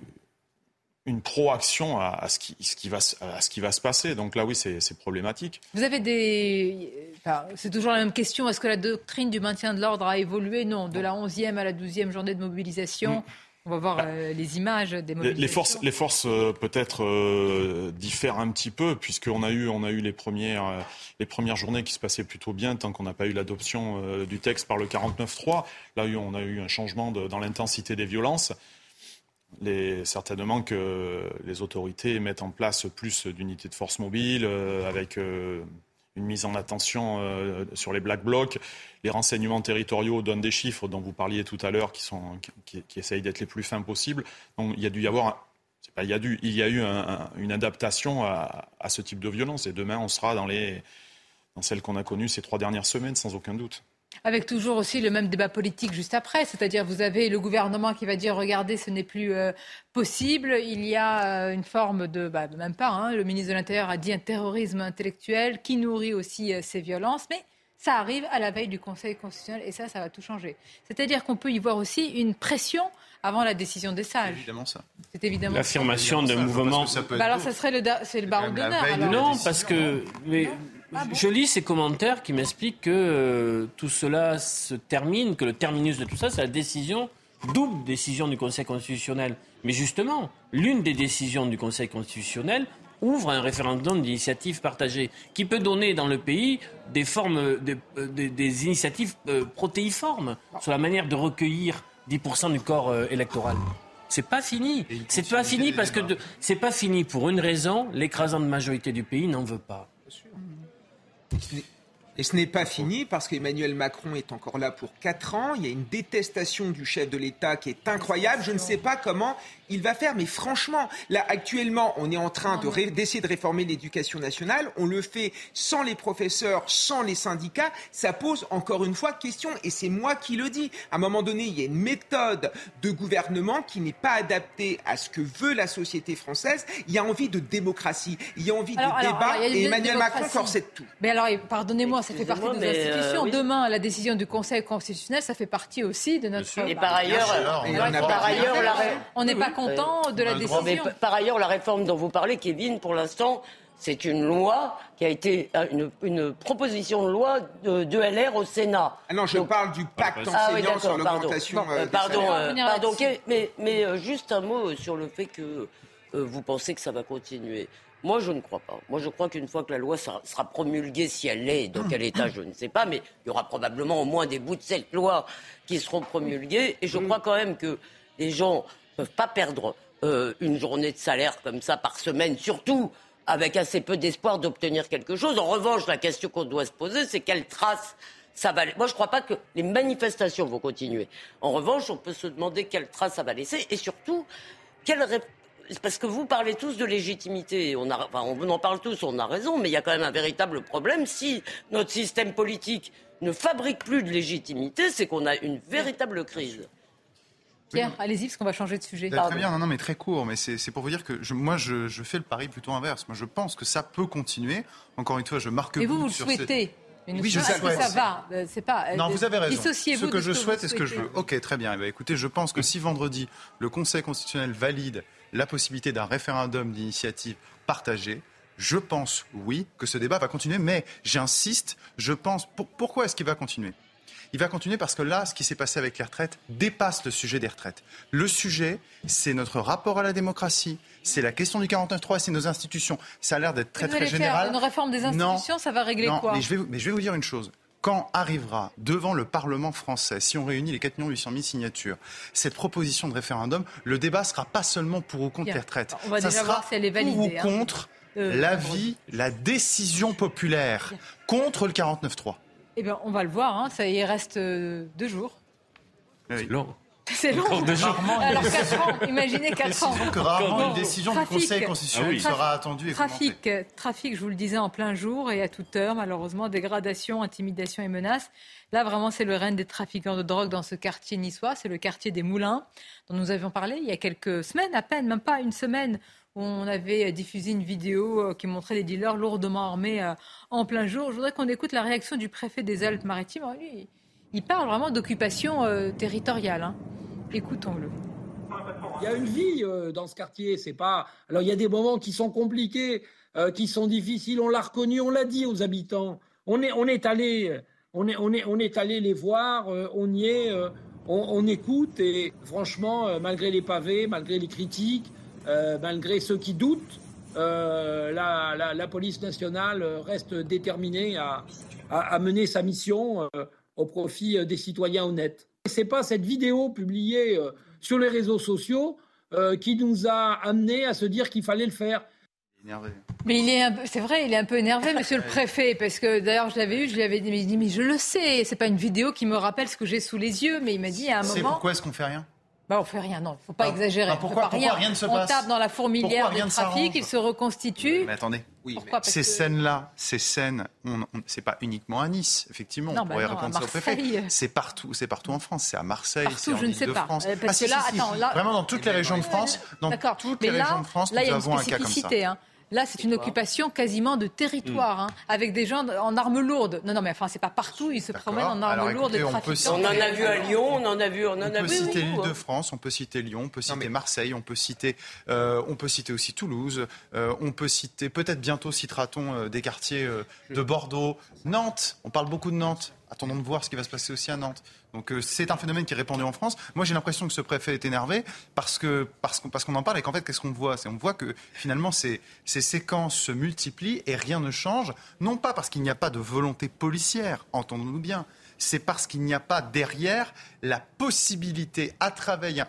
une proaction à, à, ce qui, ce qui va, à ce qui va se passer. Donc là, oui, c'est problématique. Vous avez des... c'est toujours la même question. Est-ce que la doctrine du maintien de l'ordre a évolué? Non. De la 11e à la 12e journée de mobilisation. Mm. On va voir bah, euh, les images des mobilisations. Les forces, les forces euh, peut-être euh, diffèrent un petit peu, puisqu'on a eu, on a eu les, premières, les premières journées qui se passaient plutôt bien, tant qu'on n'a pas eu l'adoption du texte par le 49-3. Là, on a eu un changement dans l'intensité des violences. Certainement que les autorités mettent en place plus d'unités de force mobile, avec une mise en attention euh, sur les black blocs. Les renseignements territoriaux donnent des chiffres dont vous parliez tout à l'heure qui, essayent d'être les plus fins possibles. Il y a dû y avoir a eu une adaptation à, ce type de violence. Et demain, on sera dans, les, dans celles qu'on a connues ces trois dernières semaines, sans aucun doute. Avec toujours aussi le même débat politique juste après, c'est-à-dire vous avez le gouvernement qui va dire regardez, ce n'est plus euh, possible. Il y a euh, une forme de, bah, même pas, hein, le ministre de l'Intérieur a dit un terrorisme intellectuel qui nourrit aussi euh, ces violences, mais ça arrive à la veille du Conseil constitutionnel et ça, ça va tout changer. C'est-à-dire qu'on peut y voir aussi une pression avant la décision des sages. C'est évidemment ça. C'est évidemment l'affirmation de mouvement. Bah alors, ça serait le, c'est le baron d'honneur. Non, parce que ah je lis ces commentaires qui m'expliquent que euh, tout cela se termine, que le terminus de tout ça, c'est la décision, double décision du Conseil constitutionnel. Mais justement, l'une des décisions du Conseil constitutionnel ouvre un référendum d'initiative partagée qui peut donner dans le pays des formes, des, initiatives euh, protéiformes sur la manière de recueillir 10% du corps euh, électoral. C'est pas fini. C'est pas fini parce que c'est pas fini pour une raison. L'écrasante majorité du pays n'en veut pas. Et ce n'est pas fini parce qu'Emmanuel Macron est encore là pour 4 ans. Il y a une détestation du chef de l'État qui est incroyable. Je ne sais pas comment il va faire. Mais franchement, là, actuellement, on est en train d'essayer de, de réformer l'éducation nationale. On le fait sans les professeurs, sans les syndicats. Ça pose encore une fois question. Et c'est moi qui le dis. À un moment donné, il y a une méthode de gouvernement qui n'est pas adaptée à ce que veut la société française. Il y a envie de démocratie. Il y a envie de débat. et Emmanuel Macron corsette tout. Mais alors, pardonnez-moi, ça fait partie de nos institutions. Euh, Demain, la décision du Conseil constitutionnel, ça fait partie aussi de notre. Et par ailleurs, par ailleurs, on n'est pas content de la décision. par ailleurs, la réforme dont vous parlez, Kevin, pour l'instant, c'est une loi qui a été euh, une, proposition de loi de, LR au Sénat. Ah non, je parle du pacte ah, enseignant sur l'augmentation. Euh, pardon, pardon, mais, mais juste un mot sur le fait que vous pensez que ça va continuer. Moi, je ne crois pas. Moi, je crois qu'une fois que la loi sera, promulguée, si elle l'est, dans quel état, je ne sais pas, mais il y aura probablement au moins des bouts de cette loi qui seront promulgués. Et je crois quand même que les gens peuvent pas perdre euh, une journée de salaire comme ça par semaine, surtout avec assez peu d'espoir d'obtenir quelque chose. En revanche, la question qu'on doit se poser, c'est quelle trace ça va. Moi, je ne crois pas que les manifestations vont continuer. En revanche, on peut se demander quelle trace ça va laisser et surtout quelle parce que vous parlez tous de légitimité. On, on en parle tous, on a raison, mais il y a quand même un véritable problème. Si notre système politique ne fabrique plus de légitimité, c'est qu'on a une véritable crise. Pierre, allez-y, parce qu'on va changer de sujet. Très bien, non, non, mais très court. Mais c'est pour vous dire que moi, je, fais le pari plutôt inverse. Moi, je pense que ça peut continuer. Encore une fois, je marque. Et vous, vous le souhaitez oui, je sais. Que ça va. Euh, c'est pas. Euh, non, vous avez raison. Ce que je souhaite et ce que je veux. Ok, très bien. Eh ben, écoutez, je pense que si vendredi le Conseil constitutionnel valide la possibilité d'un référendum d'initiative partagée. Je pense, oui, que ce débat va continuer, mais j'insiste, je pense, pourquoi est-ce qu'il va continuer? Il va continuer parce que là, ce qui s'est passé avec les retraites dépasse le sujet des retraites. Le sujet, c'est notre rapport à la démocratie, c'est la question du 49.3, c'est nos institutions. Ça a l'air d'être très, très général. Une réforme des institutions, ça va régler quoi mais je, vais, mais je vais vous dire une chose quand arrivera devant le Parlement français, si on réunit les 4 800 000 signatures, cette proposition de référendum, le débat sera pas seulement pour ou contre les retraites. On va Ça déjà voir si elle est validée. Pour ou hein. contre euh, l'avis, la décision populaire contre le 49-3. Eh bien, on va le voir. Hein. Ça y reste euh, deux jours. Oui. C'est long. Alors 4 ans, imaginez 4 ans. que rarement une décision du Conseil constitutionnel Ah sera attendue et Trafic, euh, trafic, je vous le disais, en plein jour et à toute heure, malheureusement, dégradation, intimidation et menaces. Là, vraiment, c'est le règne des trafiquants de drogue dans ce quartier niçois. C'est le quartier des Moulins, dont nous avions parlé il y a quelques semaines, à peine, même pas une semaine, on avait diffusé une vidéo euh, qui montrait des dealers lourdement armés euh, en plein jour. Je voudrais qu'on écoute la réaction du préfet des Alpes-Maritimes. Oh, Lui, il parle vraiment d'occupation euh, territoriale. hein. Écoutons-le. Il y a une vie euh, dans ce quartier. C'est pas. Alors il y a des moments qui sont compliqués, euh, qui sont difficiles. On l'a reconnu, on l'a dit aux habitants. On est, on est allé, on est, on est, on est allé les voir. euh, on y est, euh, on, écoute et franchement, euh, malgré les pavés, malgré les critiques, euh, malgré ceux qui doutent, euh, la, la- la police nationale reste déterminée à, à- à mener sa mission euh, au profit des citoyens honnêtes. C'est pas cette vidéo publiée euh, sur les réseaux sociaux euh, qui nous a amené à se dire qu'il fallait le faire. Énervé. Mais il est un peu, c'est vrai, il est un peu énervé, monsieur le préfet, parce que d'ailleurs, je l'avais eu, je lui avais dit, mais, je le sais, c'est pas une vidéo qui me rappelle ce que j'ai sous les yeux, mais il m'a dit à un C'est moment. pourquoi est-ce qu'on fait rien? Bah, on fait rien, non, faut pas Ah, exagérer. ah, on fait pourquoi- pas pourquoi rien ne se on passe tape dans la fourmilière Pourquoi du rien ne trafic, il se reconstitue. Mais attendez, Pourquoi Parce ces que- scènes-là, ces scènes, on, on- c'est pas uniquement à Nice, effectivement. Non, on bah pourrait non, répondre à ça au préfet. Marseille. C'est partout, c'est partout en France. C'est à Marseille, Partout, c'est en je ne sais pas. Île-de-France. Euh, parce Ah, que si, là, si, si. attends, là- vraiment dans toutes les régions de France, dans D'accord. toutes Mais les là, régions de France, là, il y nous a une avons un cas comme ça. Là, c'est une occupation quasiment de territoire, hein, avec des gens en armes lourdes. Non, non, mais enfin, c'est pas partout. Ils se promènent en armes Alors, lourdes écoutez, et on peut. On en a vu à Lyon, on en a vu, on en On a peut vu. citer oui, l'Île-de-France, on peut citer Lyon, on peut citer Marseille, on peut citer, euh, on peut citer aussi Toulouse, euh, on peut citer, peut-être bientôt citera-t-on euh, des quartiers euh, de Bordeaux, Nantes. On parle beaucoup de Nantes. Attendons de voir ce qui va se passer aussi à Nantes. Donc euh, c'est un phénomène qui est répandu en France. Moi j'ai l'impression que ce préfet est énervé parce que parce qu'on parce qu'on en parle et qu'en fait qu'est-ce qu'on voit? C'est on voit que finalement ces ces séquences se multiplient et rien ne change. Non pas parce qu'il n'y a pas de volonté policière, entendons-nous bien. C'est parce qu'il n'y a pas derrière la possibilité à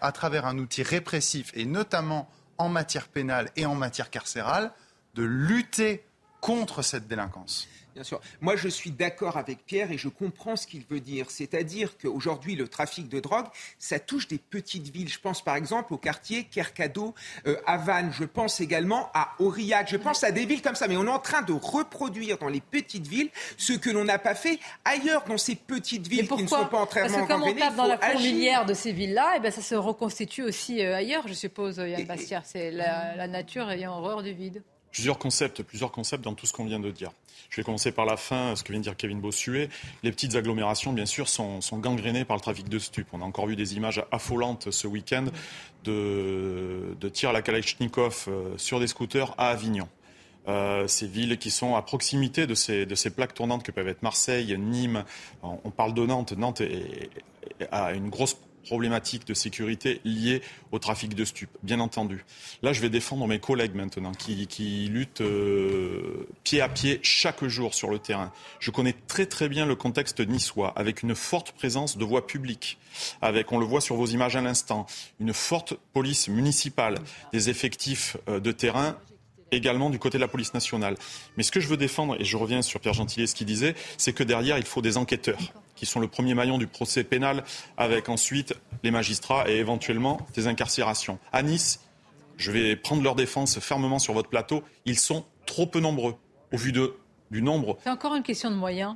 à travers un outil répressif et notamment en matière pénale et en matière carcérale de lutter contre cette délinquance. Bien sûr. Moi, je suis d'accord avec Pierre et je comprends ce qu'il veut dire. C'est-à-dire qu'aujourd'hui, le trafic de drogue, ça touche des petites villes. Je pense par exemple au quartier Kercado, euh, Vannes. Je pense également à Aurillac. Je pense à des villes comme ça. Mais on est en train de reproduire dans les petites villes ce que l'on n'a pas fait ailleurs dans ces petites villes qui ne sont pas Parce entièrement que comme on tape dans la fourmilière de ces villes-là, et ben ça se reconstitue aussi euh, ailleurs, je suppose, Yann Bastière. C'est la, la nature ayant horreur du vide. Plusieurs concepts, plusieurs concepts dans tout ce qu'on vient de dire. Je vais commencer par la fin, ce que vient de dire Kevin Bossuet. Les petites agglomérations, bien sûr, sont, gangrénées par le trafic de stupes. On a encore vu des images affolantes ce week-end de, de tirs à la Kalachnikov euh, sur des scooters à Avignon. Euh, ces villes qui sont à proximité de ces, plaques tournantes que peuvent être Marseille, Nîmes. On, parle de Nantes. Nantes a une grosse problématique de sécurité liée au trafic de stupes, bien entendu. Là, je vais défendre mes collègues maintenant qui, qui luttent euh, pied à pied chaque jour sur le terrain. Je connais très très bien le contexte niçois, avec une forte présence de voies publiques, avec, on le voit sur vos images à l'instant, une forte police municipale, des effectifs euh, de terrain également du côté de la police nationale. Mais ce que je veux défendre, et je reviens sur Pierre Gentillet, ce qu'il disait, c'est que derrière, il faut des enquêteurs, qui sont le premier maillon du procès pénal, avec ensuite les magistrats et éventuellement des incarcérations. À Nice, je vais prendre leur défense fermement sur votre plateau, ils sont trop peu nombreux, au vu de, du nombre C'est encore une question de moyens.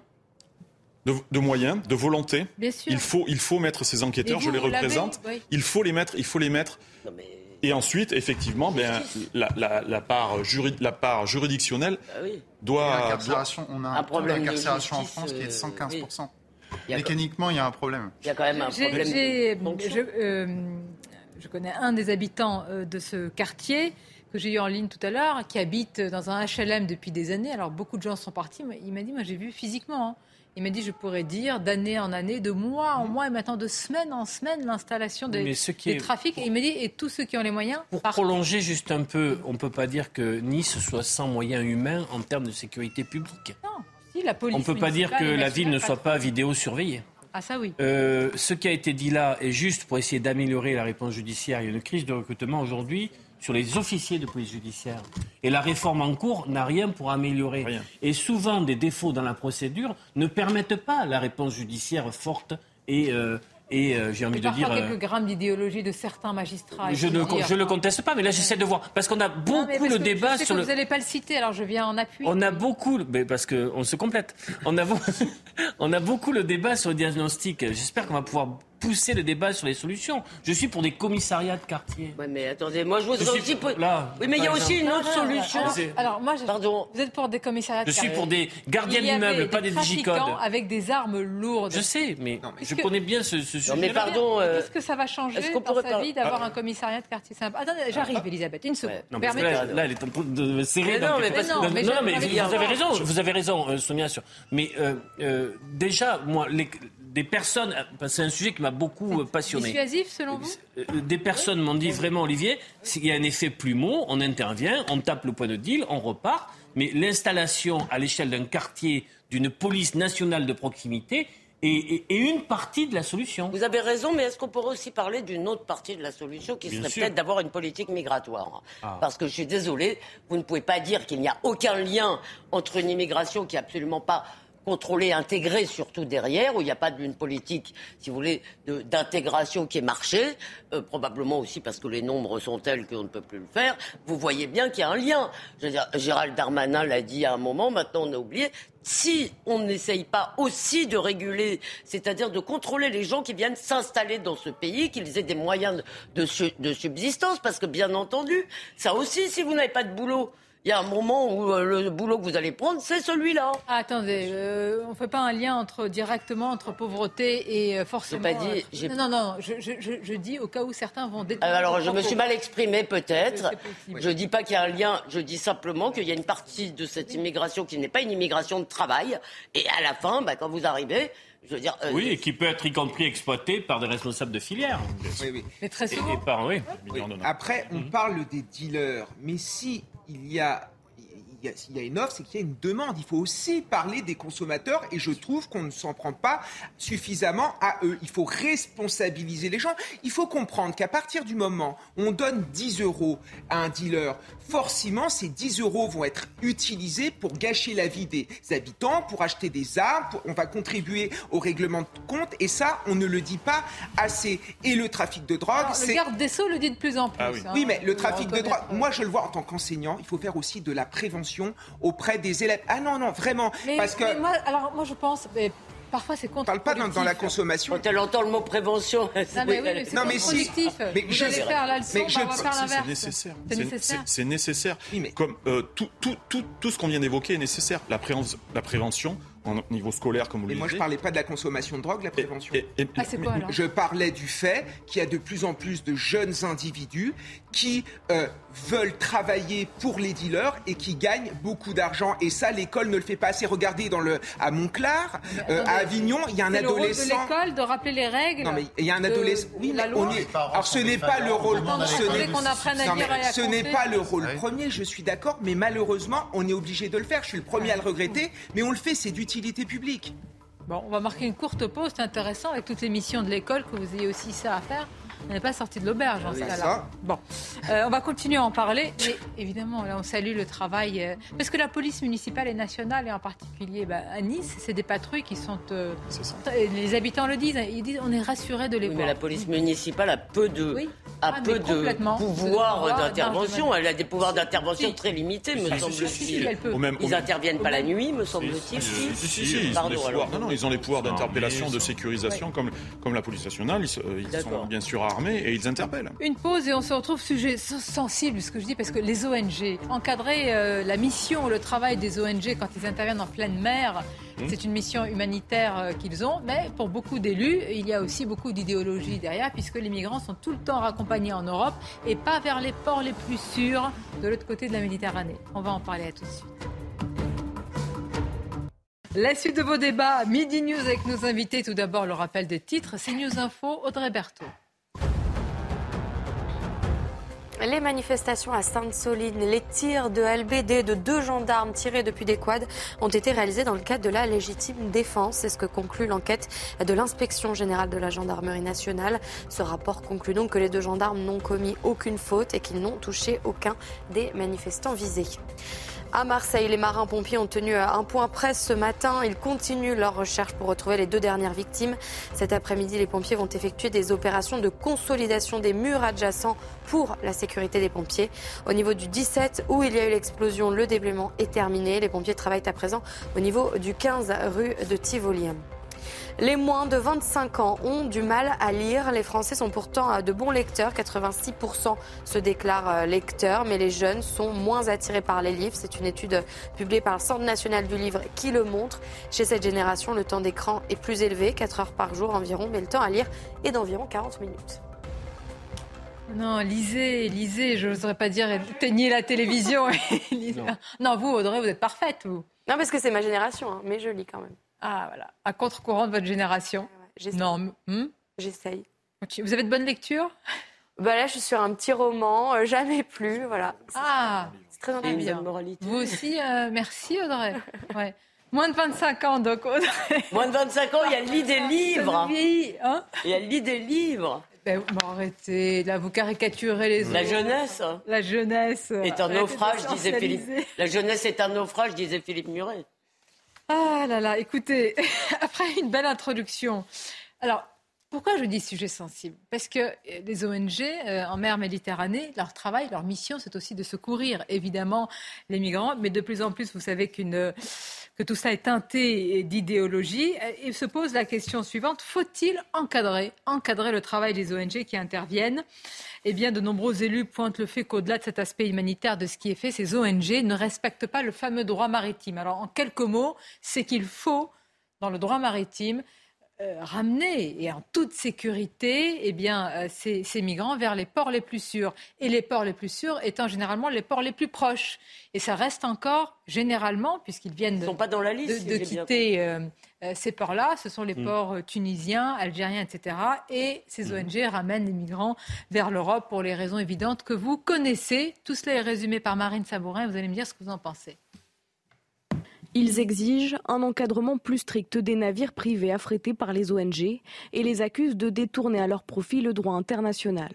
de, de moyens, de volonté. Bien sûr. Il faut, il faut mettre ces enquêteurs, je les représente. oui. Il faut les mettre, il faut les mettre. Et ensuite, effectivement, ben, la, la- la part juri- la part juridictionnelle doit. L'incarcération, on a un, problème d'incarcération en France qui est de euh, 115%. Il Mécaniquement, il y a un problème. Il y a quand même un problème. de- j'ai- je, euh, je connais un des habitants euh, de ce quartier que j'ai eu en ligne tout à l'heure, qui habite dans un HLM depuis des années. Alors beaucoup de gens sont partis. mais Il m'a dit, moi j'ai vu physiquement. hein. Il m'a dit, je pourrais dire d'année en année, de mois en mois, et maintenant de semaine en semaine, l'installation des, Mais ce qui des est- trafics. Et il m'a dit, et tous ceux qui ont les moyens, Pour partent. prolonger juste un peu, on ne peut pas dire que Nice soit sans moyens humains en termes de sécurité publique. Si, la police On ne peut pas dire que la ville ne soit pas vidéosurveillée. Ah ça oui. Euh, ce qui a été dit là est juste pour essayer d'améliorer la réponse judiciaire. Il y a une crise de recrutement aujourd'hui sur les officiers de police judiciaire. Et la réforme en cours n'a rien pour améliorer. Et souvent, des défauts dans la procédure ne permettent pas la réponse judiciaire forte et, euh, Et euh, j'ai envie de dire. quelques grammes d'idéologie de certains magistrats. Je ne, je le conteste pas, mais là j'essaie de voir. Parce qu'on a beaucoup le débat je sur que le. Vous n'allez pas le citer, alors je viens en appui. On a beaucoup, mais parce qu'on se complète. On a, on a beaucoup le débat sur le diagnostic. J'espère qu'on va pouvoir pousser le débat sur les solutions. Je suis pour des commissariats de quartier. Oui, mais attendez, moi je voudrais aussi. Pour... Là, oui, mais il y a aussi une autre solution. Alors, moi, je... Pardon. Vous êtes pour des commissariats de quartier. Je suis pour des gardiens d'immeubles, pas des digicodes. avec des armes lourdes. Je sais, mais, non, mais je connais bien ce, ce sujet. Non, mais pardon. Euh... Est-ce que ça va changer dans sa vie d'avoir ah. un commissariat de quartier simple Attendez, j'arrive, Elisabeth, une seconde. Non, parce que là, là, elle est en train de serrer. Non, mais non, mais vous avez raison, vous avez raison, Sonia. Mais euh, déjà, moi, des personnes, c'est un sujet qui m'a beaucoup passionné. Dissuasif selon vous euh, Des personnes m'ont dit vraiment, Olivier, s'il y a un effet plumeau, on intervient, on tape le point de deal, on repart. Mais l'installation à l'échelle d'un quartier d'une police nationale de proximité est, une partie de la solution. Vous avez raison, mais est-ce qu'on pourrait aussi parler d'une autre partie de la solution qui serait peut-être d'avoir une politique migratoire? Ah. Parce que je suis désolé, vous ne pouvez pas dire qu'il n'y a aucun lien entre une immigration qui n'est absolument pas contrôlé, intégré surtout derrière, où il n'y a pas d'une politique, si vous voulez, d'intégration qui est marché, euh, probablement aussi parce que les nombres sont tels qu'on ne peut plus le faire, vous voyez bien qu'il y a un lien. Gérald Darmanin l'a dit à un moment, maintenant on a oublié. Si on n'essaye pas aussi de réguler, c'est-à-dire de contrôler les gens qui viennent s'installer dans ce pays, qu'ils aient des moyens de, de subsistance, parce que bien entendu, ça aussi, si vous n'avez pas de boulot, il y a un moment où euh, le boulot que vous allez prendre, c'est celui-là. Ah, attendez, euh, on ne fait pas un lien entre, directement entre pauvreté et euh, forcément. Pas dit, non, non, non, je, je, je, dis au cas où certains vont Alors, je me suis mal exprimé peut-être. Je ne dis pas qu'il y a un lien, je dis simplement qu'il y a une partie de cette immigration qui n'est pas une immigration de travail. Et à la fin, bah, quand vous arrivez, je veux dire, oui, et qui peut être y compris exploité par des responsables de filière. Oui, oui. Mais très souvent. par, oui. Après, on parle des dealers, mais si il y a il y, a une offre, c'est qu'il y a une demande. Il faut aussi parler des consommateurs et je trouve qu'on ne s'en prend pas suffisamment à eux. Il faut responsabiliser les gens. Il faut comprendre qu'à partir du moment où on donne 10 euros à un dealer, forcément ces 10 euros vont être utilisés pour gâcher la vie des habitants, pour acheter des armes, on va contribuer au règlement de compte et ça, on ne le dit pas assez. Et le trafic de drogue, c'est... Le garde des Sceaux le dit de plus en plus. Ah oui. Hein. oui. mais le trafic de drogue, moi je le vois en tant qu'enseignant, il faut faire aussi de la prévention auprès des élèves. Ah non, non, vraiment. parce que... moi, alors moi je pense, parfois c'est contre. parle pas dans, la consommation. Quand elle entend le mot prévention. Non mais, oui, c'est non, si. Mais je, vais faire la leçon, mais je, on va faire l'inverse. C'est nécessaire. C'est nécessaire. Comme euh, tout, tout, tout, tout ce qu'on vient d'évoquer est nécessaire. La, la prévention, au niveau scolaire, comme vous le disiez. moi, je ne parlais pas de la consommation de drogue, la prévention. ah, c'est quoi, alors? Je parlais du fait qu'il y a de plus en plus de jeunes individus qui euh, veulent travailler pour les dealers et qui gagnent beaucoup d'argent. Et ça, l'école ne le fait pas assez. Regardez dans le, à Montclar, euh, à Avignon, il y a un adolescent. C'est le rôle de l'école de rappeler les règles. Non, mais il y a un adolescent. Oui, mais on est. Alors, ce n'est pas le rôle. Ce n'est pas le rôle premier, je suis d'accord, mais malheureusement, on est obligé de le faire. Je suis le premier à le regretter, mais on le fait, c'est du Bon, on va marquer une courte pause, c'est intéressant, avec toutes les missions de l'école, que vous ayez aussi ça à faire. On n'est pas sorti de l'auberge en ce cas-là. Bon, euh, on va continuer à en parler. Et évidemment, là, on salue le travail. Euh, parce que la police municipale et nationale, et en particulier bah, à Nice, c'est des patrouilles qui sont. Euh, les habitants le disent. Ils disent on est rassurés de les voir. Mais la police municipale a peu de, a ah, peu de pouvoir d'intervention. Elle a des pouvoirs d'intervention très limités, me semble-t-il. Ils n'interviennent pas la nuit, me semble-t-il. Si, si, si. Non, non, ils ont les pouvoirs d'interpellation, de sécurisation, comme, comme la police nationale. Ils, sont bien sûr armés et ils interpellent. Une pause et on se retrouve sujet sensible, ce que je dis, parce que les ONG, encadrer euh, la mission, le travail des ONG quand ils interviennent en pleine mer, mmh. c'est une mission humanitaire euh, qu'ils ont, mais pour beaucoup d'élus, il y a aussi beaucoup d'idéologie derrière, puisque les migrants sont tout le temps raccompagnés en Europe et pas vers les ports les plus sûrs de l'autre côté de la Méditerranée. On va en parler à tout de suite. La suite de vos débats, Midi News avec nos invités. Tout d'abord, le rappel des titres. C'est News Info, Audrey Berthaud. Les manifestations à Sainte-Soline, les tirs de LBD de deux gendarmes tirés depuis des quads ont été réalisés dans le cadre de la légitime défense. C'est ce que conclut l'enquête de l'inspection générale de la gendarmerie nationale. Ce rapport conclut donc que les deux gendarmes n'ont commis aucune faute et qu'ils n'ont touché aucun des manifestants visés. À Marseille, les marins-pompiers ont tenu un point presse ce matin. Ils continuent leur recherche pour retrouver les deux dernières victimes. Cet après-midi, les pompiers vont effectuer des opérations de consolidation des murs adjacents pour la sécurité des pompiers. Au niveau du 17, où il y a eu l'explosion, le déblaiement est terminé. Les pompiers travaillent à présent au niveau du 15 rue de Tivoli. Les moins de 25 ans ont du mal à lire. Les Français sont pourtant de bons lecteurs. 86% se déclarent euh, lecteurs, mais les jeunes sont moins attirés par les livres. C'est une étude publiée par le Centre national du livre qui le montre. Chez cette génération, le temps d'écran est plus élevé, 4 heures par jour environ, mais le temps à lire est d'environ 40 minutes. Non, lisez, lisez. Je n'oserais pas dire éteignez la télévision. non. vous, Audrey, vous êtes parfaite, vous. Non, parce que c'est ma génération, hein, mais je lis quand même. Ah, voilà. À contre-courant de votre génération. non. Hmm? J'essaye. Vous avez de bonnes lectures? Bah Là, je suis sur un petit roman, euh, Jamais plus. Voilà. Ah, c'est très bien. Vous aussi, euh, merci Audrey. Ouais. Moins de 25 ans, donc Audrey. Moins de 25 ans, il y a le lit des livres. Hein? Il y a le lit des livres. Ben, arrêtez, là vous caricaturez les La jeunesse. La jeunesse. Est un naufrage, disait Philippe. La jeunesse est un naufrage, disait Philippe Muret. Ah là là, écoutez, après une belle introduction. Alors, pourquoi je dis sujet sensible? Parce que les ONG euh, en mer Méditerranée, leur travail, leur mission, c'est aussi de secourir évidemment les migrants, mais de plus en plus, vous savez qu'une que tout ça est teinté d'idéologie. Il se pose la question suivante faut-il encadrer, encadrer le travail des ONG qui interviennent? Eh bien, de nombreux élus pointent le fait qu'au-delà de cet aspect humanitaire de ce qui est fait, ces ONG ne respectent pas le fameux droit maritime. Alors, en quelques mots, c'est qu'il faut, dans le droit maritime, euh, ramener et en toute sécurité eh bien, euh, ces, migrants vers les ports les plus sûrs. Et les ports les plus sûrs étant généralement les ports les plus proches. Et ça reste encore généralement, puisqu'ils viennent de, pas dans la liste, de, quitter euh, ces ports-là, ce sont les mm. ports tunisiens, algériens, etc. Et ces mm. ONG ramènent les migrants vers l'Europe pour les raisons évidentes que vous connaissez. Tout cela est résumé par Marine Sabourin. Vous allez me dire ce que vous en pensez. Ils exigent un encadrement plus strict des navires privés affrétés par les ONG et les accusent de détourner à leur profit le droit international.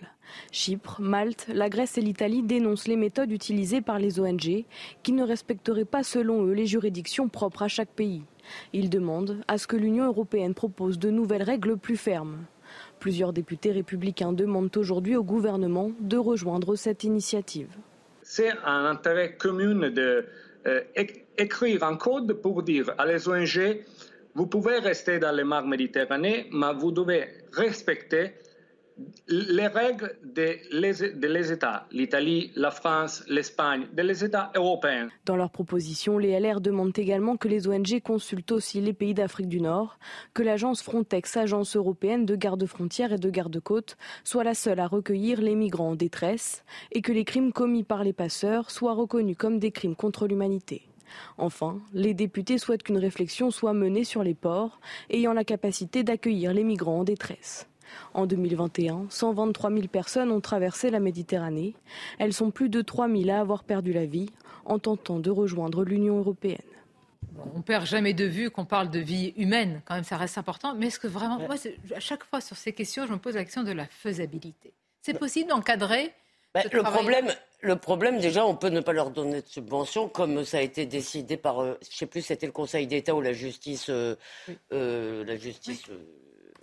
Chypre, Malte, la Grèce et l'Italie dénoncent les méthodes utilisées par les ONG qui ne respecteraient pas selon eux les juridictions propres à chaque pays. Ils demandent à ce que l'Union européenne propose de nouvelles règles plus fermes. Plusieurs députés républicains demandent aujourd'hui au gouvernement de rejoindre cette initiative. C'est un intérêt commun de euh, écrire un code pour dire à les ONG, vous pouvez rester dans les mers Méditerranée, mais vous devez respecter les règles des États, l'Italie, la France, l'Espagne, des États européens. Dans leur proposition, les LR demandent également que les ONG consultent aussi les pays d'Afrique du Nord, que l'agence Frontex, agence européenne de garde-frontières et de garde-côtes, soit la seule à recueillir les migrants en détresse et que les crimes commis par les passeurs soient reconnus comme des crimes contre l'humanité. Enfin, les députés souhaitent qu'une réflexion soit menée sur les ports ayant la capacité d'accueillir les migrants en détresse. En 2021, 123 000 personnes ont traversé la Méditerranée. Elles sont plus de 3 000 à avoir perdu la vie en tentant de rejoindre l'Union européenne. On perd jamais de vue qu'on parle de vie humaine, quand même ça reste important. Mais est-ce que vraiment, moi, à chaque fois sur ces questions, je me pose la question de la faisabilité. C'est possible d'encadrer bah, le problème, le problème, déjà, on peut ne pas leur donner de subventions, comme ça a été décidé par, euh, je ne sais plus, c'était le Conseil d'État ou la justice, euh, euh, la justice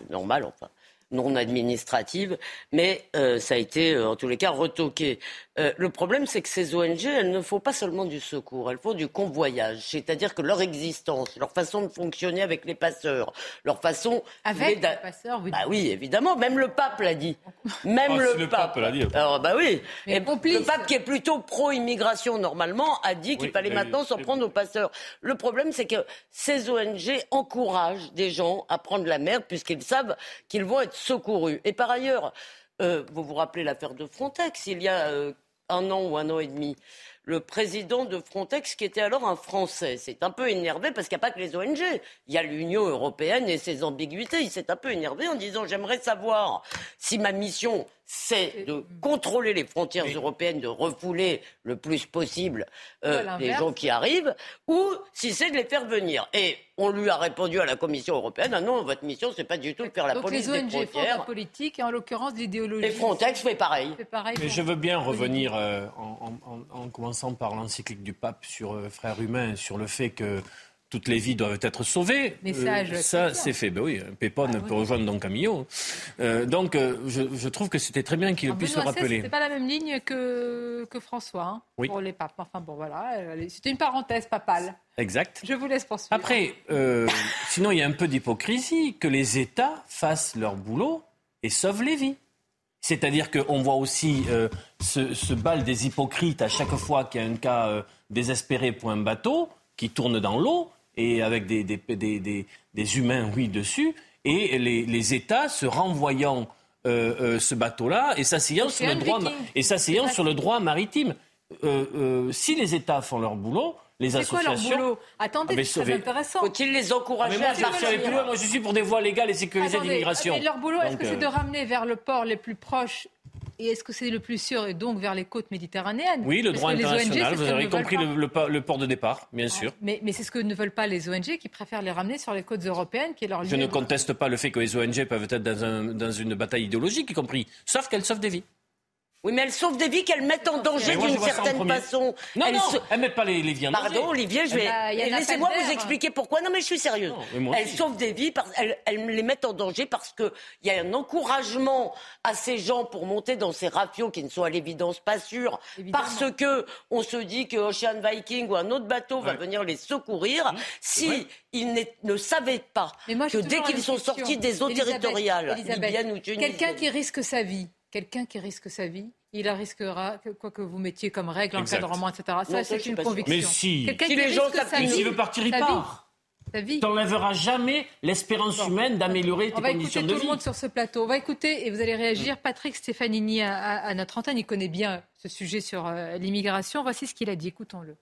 normale, enfin non administrative, mais euh, ça a été euh, en tous les cas retoqué. Euh, le problème, c'est que ces ONG, elles ne font pas seulement du secours, elles font du convoyage, c'est-à-dire que leur existence, leur façon de fonctionner avec les passeurs, leur façon avec les passeurs, oui. Bah oui, évidemment, même le pape l'a dit. Même ah, le, pape. l'a dit. Alors bah oui, Et le pape qui est plutôt pro-immigration normalement a dit qu'il fallait maintenant s'en prendre aux passeurs. Le problème, c'est que ces ONG encouragent des gens à prendre la merde puisqu'ils savent qu'ils vont être secourus. Et par ailleurs, euh, vous vous rappelez l'affaire de Frontex, il y a euh, un an ou un an et demi le président de Frontex, qui était alors un Français. C'est un peu énervé parce qu'il n'y a pas que les ONG. Il y a l'Union européenne et ses ambiguïtés. Il s'est un peu énervé en disant J'aimerais savoir si ma mission c'est de contrôler les frontières européennes, de refouler le plus possible euh, les gens qui arrivent, ou si c'est de les faire venir. Et on lui a répondu à la Commission européenne ah non, votre mission, c'est pas du tout de faire la police les ONG des frontières. Font la politique et en l'occurrence l'idéologie. Et Frontex fait pareil. Mais je veux bien revenir euh, en, commençant par l'encyclique du pape sur euh, Frères humains, sur le fait que toutes les vies doivent être sauvées. Message euh, ça, c'est fait. Ben oui, Pépon ah, peut rejoindre Don Camillo. Euh, donc, euh, je, trouve que c'était très bien qu'il puisse le rappeler. C'était pas la même ligne que, que François hein, pour les papes. Enfin bon, voilà. C'était une parenthèse papale. Exact. Je vous laisse poursuivre. Après, sinon, il y a un peu d'hypocrisie que les États fassent leur boulot et sauvent les vies. C'est-à-dire qu'on voit aussi ce, ce, bal des hypocrites à chaque fois qu'il y a un cas désespéré pour un bateau qui tourne dans l'eau et avec des, des, des, des, humains, oui, dessus, et les, les États se renvoyant euh, euh, ce bateau-là et s'asseyant sur, le droit, et sur le droit maritime. Euh, si les États font leur boulot, les associations. C'est quoi leur boulot? Attendez, ah, c'est très intéressant. Faut-il les encourager moi, à partir Moi, je suis pour des voies légales et sécurisées d'immigration. Leur boulot, est-ce que c'est de ramener vers le port les plus proches et est-ce que c'est le plus sûr, et donc vers les côtes méditerranéennes Oui, le droit international, vous avez compris le, port de départ, bien sûr. Mais, mais c'est ce que ne veulent pas les ONG qui préfèrent les ramener sur les côtes européennes, qui est leur Je ne conteste pas le fait que les ONG peuvent être dans, dans une bataille idéologique, y compris, sauf qu'elles sauvent des vies. Oui, mais elles sauvent des vies qu'elles mettent en danger d'une certaine façon. Non, elles non, elles mettent pas les, les vies en danger. Pardon, Olivier, je vais... Eh ben, laissez-moi vous expliquer pourquoi. Non, mais je suis sérieuse. elles sauvent des vies, parce... elles, elles, les mettent en danger parce qu'il y a un encouragement à ces gens pour monter dans ces rafios qui ne sont à l'évidence pas sûrs, parce que on se dit que Ocean Viking ou un autre bateau va venir les secourir. Mmh, si ils ne savaient pas que dès qu'ils sont sortis des eaux territoriales, libyennes ou Quelqu'un qui risque sa vie quelqu'un qui risque sa vie, il la risquera, quoi que vous mettiez comme règle, encadrement, etc. Ça, c'est une conviction. Mais si, si les gens s'il veut partir, il part. Tu n'enlèveras jamais l'espérance humaine d'améliorer tes conditions de vie. On va écouter tout le monde sur ce plateau. On va écouter, et vous allez réagir, Patrick Stefanini à, notre antenne. Il connaît bien ce sujet sur euh, l'immigration. Voici ce qu'il a dit. Écoutons-le.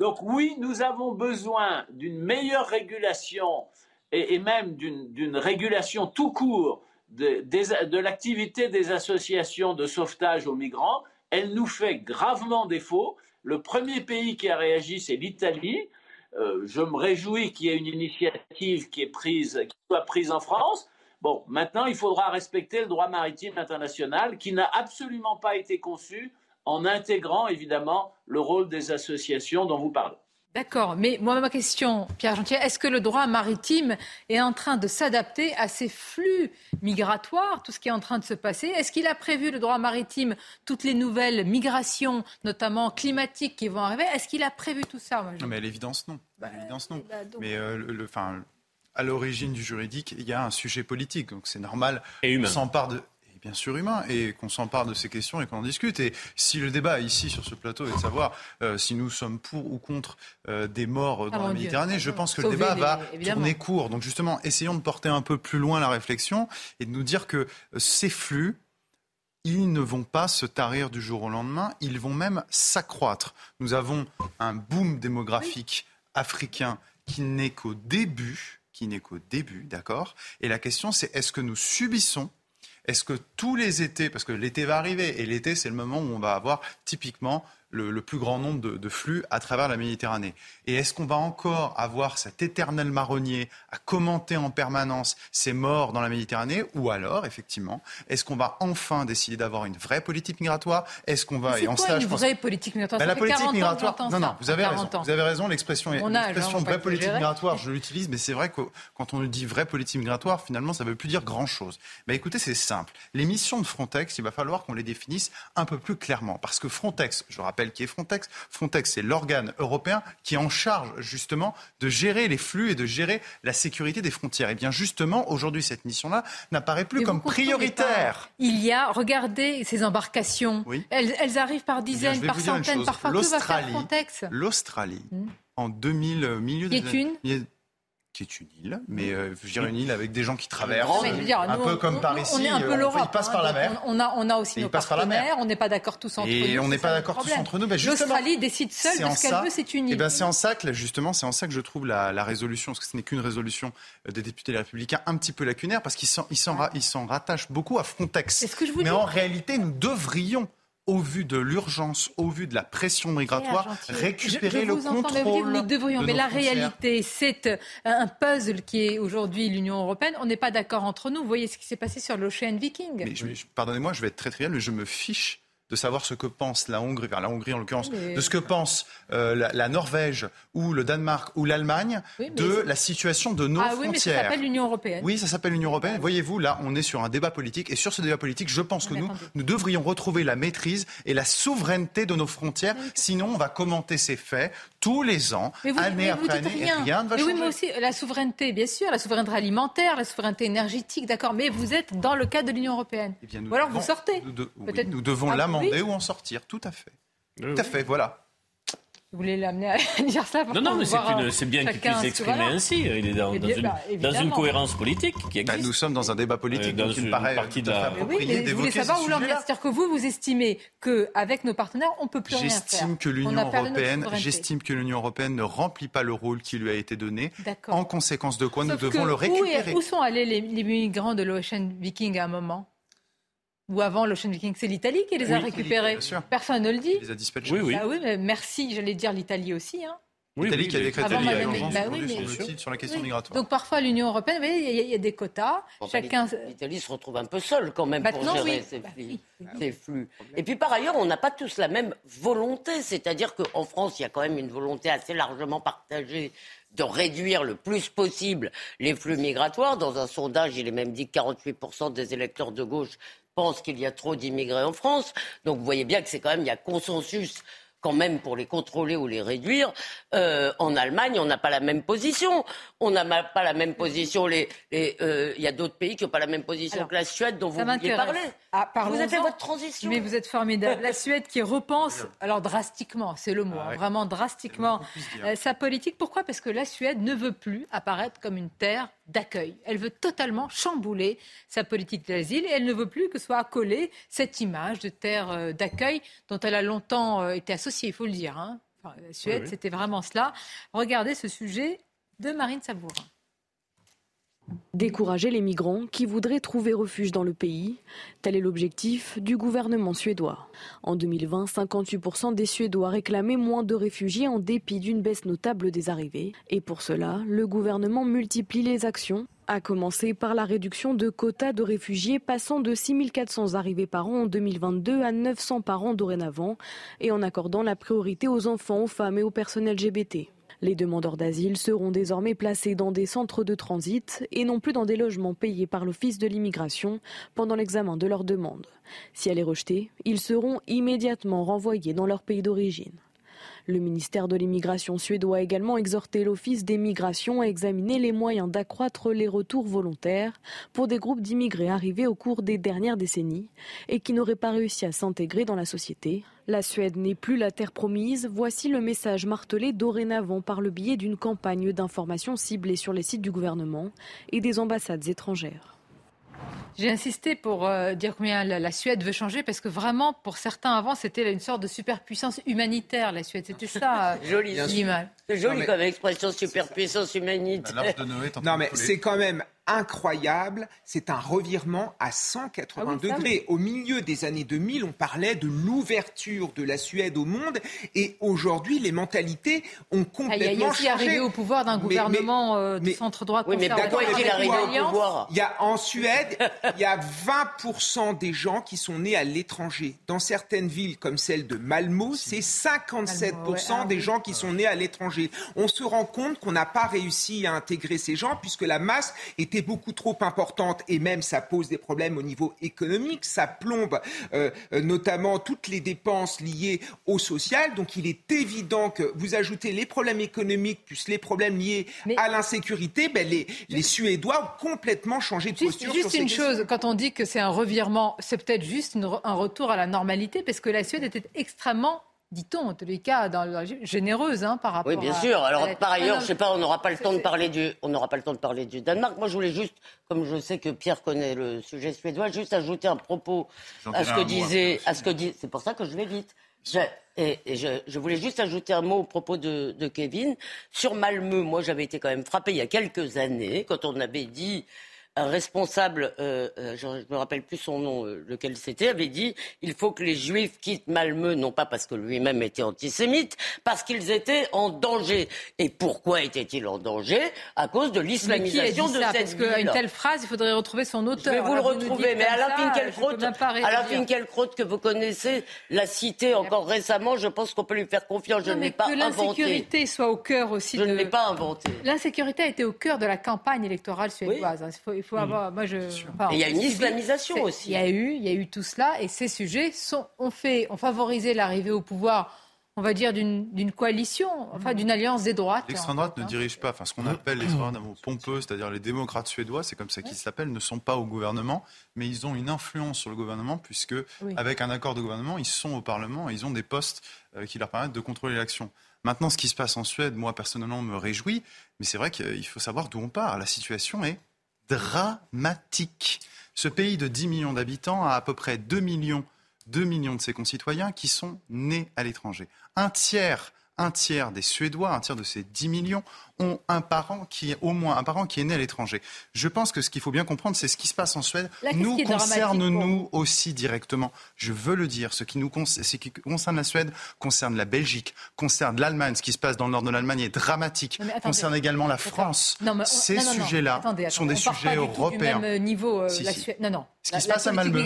Donc oui, nous avons besoin d'une meilleure régulation et, et même d'une régulation tout court de, l'activité des associations de sauvetage aux migrants, elle nous fait gravement défaut. Le premier pays qui a réagi, c'est l'Italie. Euh, je me réjouis qu'il y ait une initiative qui, est prise, qui soit prise en France. Bon, maintenant, il faudra respecter le droit maritime international qui n'a absolument pas été conçu en intégrant évidemment le rôle des associations dont vous parlez. D'accord, mais moi ma question, Pierre Gentier, est-ce que le droit maritime est en train de s'adapter à ces flux migratoires, tout ce qui est en train de se passer? Est-ce qu'il a prévu le droit maritime toutes les nouvelles migrations, notamment climatiques, qui vont arriver? Est-ce qu'il a prévu tout ça Non, mais à l'évidence non. Bah, non. Bah, mais euh, le, à l'origine du juridique, il y a un sujet politique, donc c'est normal. Et humain. On s'empare de bien sûr humain et qu'on s'empare de ces questions et qu'on en discute. Et si le débat ici sur ce plateau est de savoir euh, si nous sommes pour ou contre euh, des morts dans ah, la Méditerranée, je pense que le débat va tourner court. Donc justement, essayons de porter un peu plus loin la réflexion et de nous dire que euh, ces flux, ils ne vont pas se tarir du jour au lendemain, ils vont même s'accroître. Nous avons un boom démographique africain qui n'est qu'au début, qui n'est qu'au début, d'accord? Et la question c'est est-ce que nous subissons est-ce que tous les étés, parce que l'été va arriver, et l'été c'est le moment où on va avoir typiquement le, plus grand nombre de, flux à travers la Méditerranée. Et est-ce qu'on va encore avoir cet éternel marronnier à commenter en permanence ces morts dans la Méditerranée Ou alors, effectivement, est-ce qu'on va enfin décider d'avoir une vraie politique migratoire? Est-ce qu'on va... C'est quoi une vraie politique migratoire? Ben, La politique migratoire... Non, non, vous avez raison. Vous avez raison, l'expression est... L'expression vraie politique migratoire, je l'utilise, mais c'est vrai que quand on dit vraie politique migratoire, finalement, ça ne veut plus dire grand-chose. Mais écoutez, c'est simple. Les missions de Frontex, il va falloir qu'on les définisse un peu plus clairement. Parce que Frontex, je rappelle, qui est Frontex. Frontex, c'est l'organe européen qui est en charge justement de gérer les flux et de gérer la sécurité des frontières. Et bien justement, aujourd'hui, cette mission-là n'apparaît plus comme prioritaire. Il y a, regardez ces embarcations. Elles, arrivent par eh dizaines, par centaines, faire Frontex? L'Australie, hmm. en 2000, milieu des années, qui est une île, mais euh, je dire une île avec des gens qui traversent, un peu comme par ici. On est un peu l'Europe. Ils passent par la mer. On a, on a aussi nos partenaires. On n'est pas d'accord tous entre nous. Et on n'est pas d'accord tous entre nous. Ben L'Australie décide seule de ce qu'elle veut, c'est une île. Et ben c'est en ça que justement, c'est en ça que je trouve la, la résolution, parce que ce n'est qu'une résolution des députés les Républicains, un petit peu lacunaire, parce qu'ils s'en rattachent beaucoup à Frontex. Que je vous mais en réalité, nous devrions au vu de l'urgence, au vu de la pression migratoire, récupérer le contrôle. nous devrions, mais la réalité, c'est euh, un puzzle qui est aujourd'hui l'Union européenne. On n'est pas d'accord entre nous. Vous voyez ce qui s'est passé sur l'Ocean Viking. Pardonnez-moi, je vais être très trivial, mais je me fiche de savoir ce que pense la Hongrie, la Hongrie en l'occurrence, de ce que pense euh, la, Norvège ou le Danemark ou l'Allemagne de la situation de nos ah, frontières. Oui, mais ça s'appelle l'Union européenne. Oui, ça s'appelle l'Union européenne. Voyez-vous, là, on est sur un débat politique et sur ce débat politique, je pense que nous, nous devrions retrouver la maîtrise et la souveraineté de nos frontières. Sinon, on va commenter ces faits tous les ans, année après année, et rien ne va changer. Oui, mais aussi la souveraineté, bien sûr, la souveraineté alimentaire, la souveraineté énergétique, d'accord. Mais vous êtes dans le cadre de l'Union européenne. Eh ou alors vous sortez. Nous, devons ah, l'amender ou en sortir. Tout à fait. Tout à fait, voilà. Vous voulez l'amener à dire ça Non, non, mais c'est bien qu'il puisse s'exprimer ainsi. Il est dans, une, bah, dans, une, cohérence politique qui bah, existe. nous sommes dans un débat politique, euh, dans une partie de la... Oui, mais vous voulez savoir où C'est-à-dire que vous, vous estimez qu'avec nos partenaires, on ne peut plus rien faire. J'estime que l'Union européenne, j'estime que l'Union européenne ne remplit pas le rôle qui lui a été donné. En conséquence de quoi, nous devons le récupérer. Où, sont allés les, les migrants de l'Ocean Viking à un moment? Ou avant l'Ocean Viking, c'est l'Italie qui les a récupérés. Personne ne le dit. les a dispatchés. Oui, oui. Ah oui mais merci, j'allais dire l'Italie aussi. Hein. L'Italie qui a décrété l'état d'urgence bah sur, la question migratoire. Donc parfois l'Union européenne, il y, a des quotas. Bah, chacun... L'Italie se retrouve un peu seule quand même pour gérer ces, bah flux, ces, flux, Et puis par ailleurs, on n'a pas tous la même volonté. C'est-à-dire qu'en France, il y a quand même une volonté assez largement partagée de réduire le plus possible les flux migratoires. Dans un sondage, il est même dit que 48% des électeurs de gauche pense qu'il y a trop d'immigrés en France. Donc vous voyez bien que c'est quand même, il y a consensus quand même pour les contrôler ou les réduire. Euh, en Allemagne, on n'a pas la même position. On n'a pas la même position. Les, euh, il y a d'autres pays qui n'ont pas la même position que la Suède dont vous vouliez parler. Ah, vous avez fait votre transition. Mais vous êtes formidable. La Suède qui repense, alors drastiquement, c'est le mot, ah hein, vraiment drastiquement, euh, sa politique. Pourquoi? Parce que la Suède ne veut plus apparaître comme une terre d'accueil. Elle veut totalement chambouler sa politique d'asile et elle ne veut plus que soit accolée cette image de terre d'accueil dont elle a longtemps été associée, il faut le dire. Hein la Suède, c'était vraiment cela. Regardez ce sujet de Marine Sabourin. Décourager les migrants qui voudraient trouver refuge dans le pays, tel est l'objectif du gouvernement suédois. En 2020, 58% des Suédois réclamaient moins de réfugiés en dépit d'une baisse notable des arrivées. Et pour cela, le gouvernement multiplie les actions à commencer par la réduction de quotas de réfugiés passant de 6400 arrivées par an en 2022 à 900 par an dorénavant et en accordant la priorité aux enfants, aux femmes et aux personnels LGBT. Les demandeurs d'asile seront désormais placés dans des centres de transit et non plus dans des logements payés par l'Office de l'immigration pendant l'examen de leur demande. Si elle est rejetée, ils seront immédiatement renvoyés dans leur pays d'origine. Le ministère de l'immigration suédois a également exhorté l'Office des migrations à examiner les moyens d'accroître les retours volontaires pour des groupes d'immigrés arrivés au cours des dernières décennies et qui n'auraient pas réussi à s'intégrer dans la société. La Suède n'est plus la terre promise. Voici le message martelé dorénavant par le biais d'une campagne d'information ciblée sur les sites du gouvernement et des ambassades étrangères. J'ai insisté pour euh, dire combien la, Suède veut changer, parce que vraiment, pour certains avant, c'était une sorte de superpuissance humanitaire, la Suède. C'était ça, euh, joli, l'image. C'est joli comme expression, superpuissance humanitaire. non, mais c'est quand même incroyable. C'est un revirement à 180 ah degrés. Au milieu des années 2000, on parlait de l'ouverture de la Suède au monde et aujourd'hui, les mentalités ont complètement changé. Il y a aussi arrivé au pouvoir d'un gouvernement euh, de centre-droit oui, mais pourquoi est-il arrivé au pouvoir Il y a en Suède, il y a 20% des gens qui sont nés à l'étranger. Dans certaines villes comme celle de Malmo, c'est 57% ah des gens qui sont nés à l'étranger. On se rend compte qu'on n'a pas réussi à intégrer ces gens puisque la masse était beaucoup trop importante et même ça pose des problèmes au niveau économique, ça plombe euh, euh, notamment toutes les dépenses liées au social. Donc il est évident que vous ajoutez les problèmes économiques plus les problèmes liés à l'insécurité, ben les, les Suédois ont complètement changé de posture. Juste une chose, quand on dit que c'est un revirement, c'est peut-être juste un retour à la normalité parce que la Suède était extrêmement dit-on, en tous les cas, dans, généreuse hein, par rapport. Oui, bien sûr. Alors, par ailleurs, je sais pas, on n'aura pas le temps de parler du, on n'aura pas le temps de parler du Danemark. Moi, je voulais juste, comme je sais que Pierre connaît le sujet suédois, juste ajouter un propos à ce que disait, à ce que dit. C'est pour ça que je vais vite. Je, et, je, voulais juste ajouter un mot au propos de, de Kevin sur Malmö. Moi, j'avais été quand même frappé il y a quelques années quand on avait dit un responsable, euh, euh, je ne me rappelle plus son nom, euh, lequel c'était, avait dit il faut que les Juifs quittent Malmö, non pas parce que lui-même était antisémite, parce qu'ils étaient en danger. Et pourquoi étaient-ils en danger? À cause de l'islamisation de ça, cette parce ville. Parce qu'une telle phrase, il faudrait retrouver son auteur. Je vais vous le retrouver, mais Alain Finkielkraut, Alain Finkielkraut que vous connaissez, l'a cité encore récemment. Je pense qu'on peut lui faire confiance. Je ne l'ai pas inventé. Que l'insécurité soit au cœur aussi. Je de... ne l'ai pas inventé. L'insécurité a été au cœur de la campagne électorale suédoise. Il faut faut avoir. Moi, je. il y a une islamisation aussi. Il y a eu, il y a eu tout cela, et ces sujets sont, ont fait, ont favorisé l'arrivée au pouvoir on va dire, d'une coalition, enfin d'une alliance des droites. L'extrême droite ne dirige pas, enfin ce qu'on appelle l'extrême droite pompeux, c'est-à-dire les démocrates suédois, c'est comme ça qu'ils s'appellent, ne sont pas au gouvernement, mais ils ont une influence sur le gouvernement, puisque avec un accord de gouvernement, ils sont au Parlement et ils ont des postes euh, qui leur permettent de contrôler l'action. Maintenant, ce qui se passe en Suède, moi personnellement, me réjouit, mais c'est vrai qu'il faut savoir d'où on part. La situation est dramatique. Ce pays de 10 millions d'habitants a à peu près 2 millions, 2 millions de ses concitoyens qui sont nés à l'étranger. Un tiers un tiers des Suédois, un tiers de ces 10 millions, ont un parent qui est au moins un parent qui est né à l'étranger. Je pense que ce qu'il faut bien comprendre, c'est ce qui se passe en Suède nous concerne nous aussi directement. Je veux le dire, ce qui nous ce qui concerne la Suède concerne la Belgique, concerne l'Allemagne. Ce qui se passe dans le nord de l'Allemagne est dramatique. concerne également la France. Ces sujets-là sont des sujets européens. même niveau, euh, Non, non. Ce qui se passe à Malmö,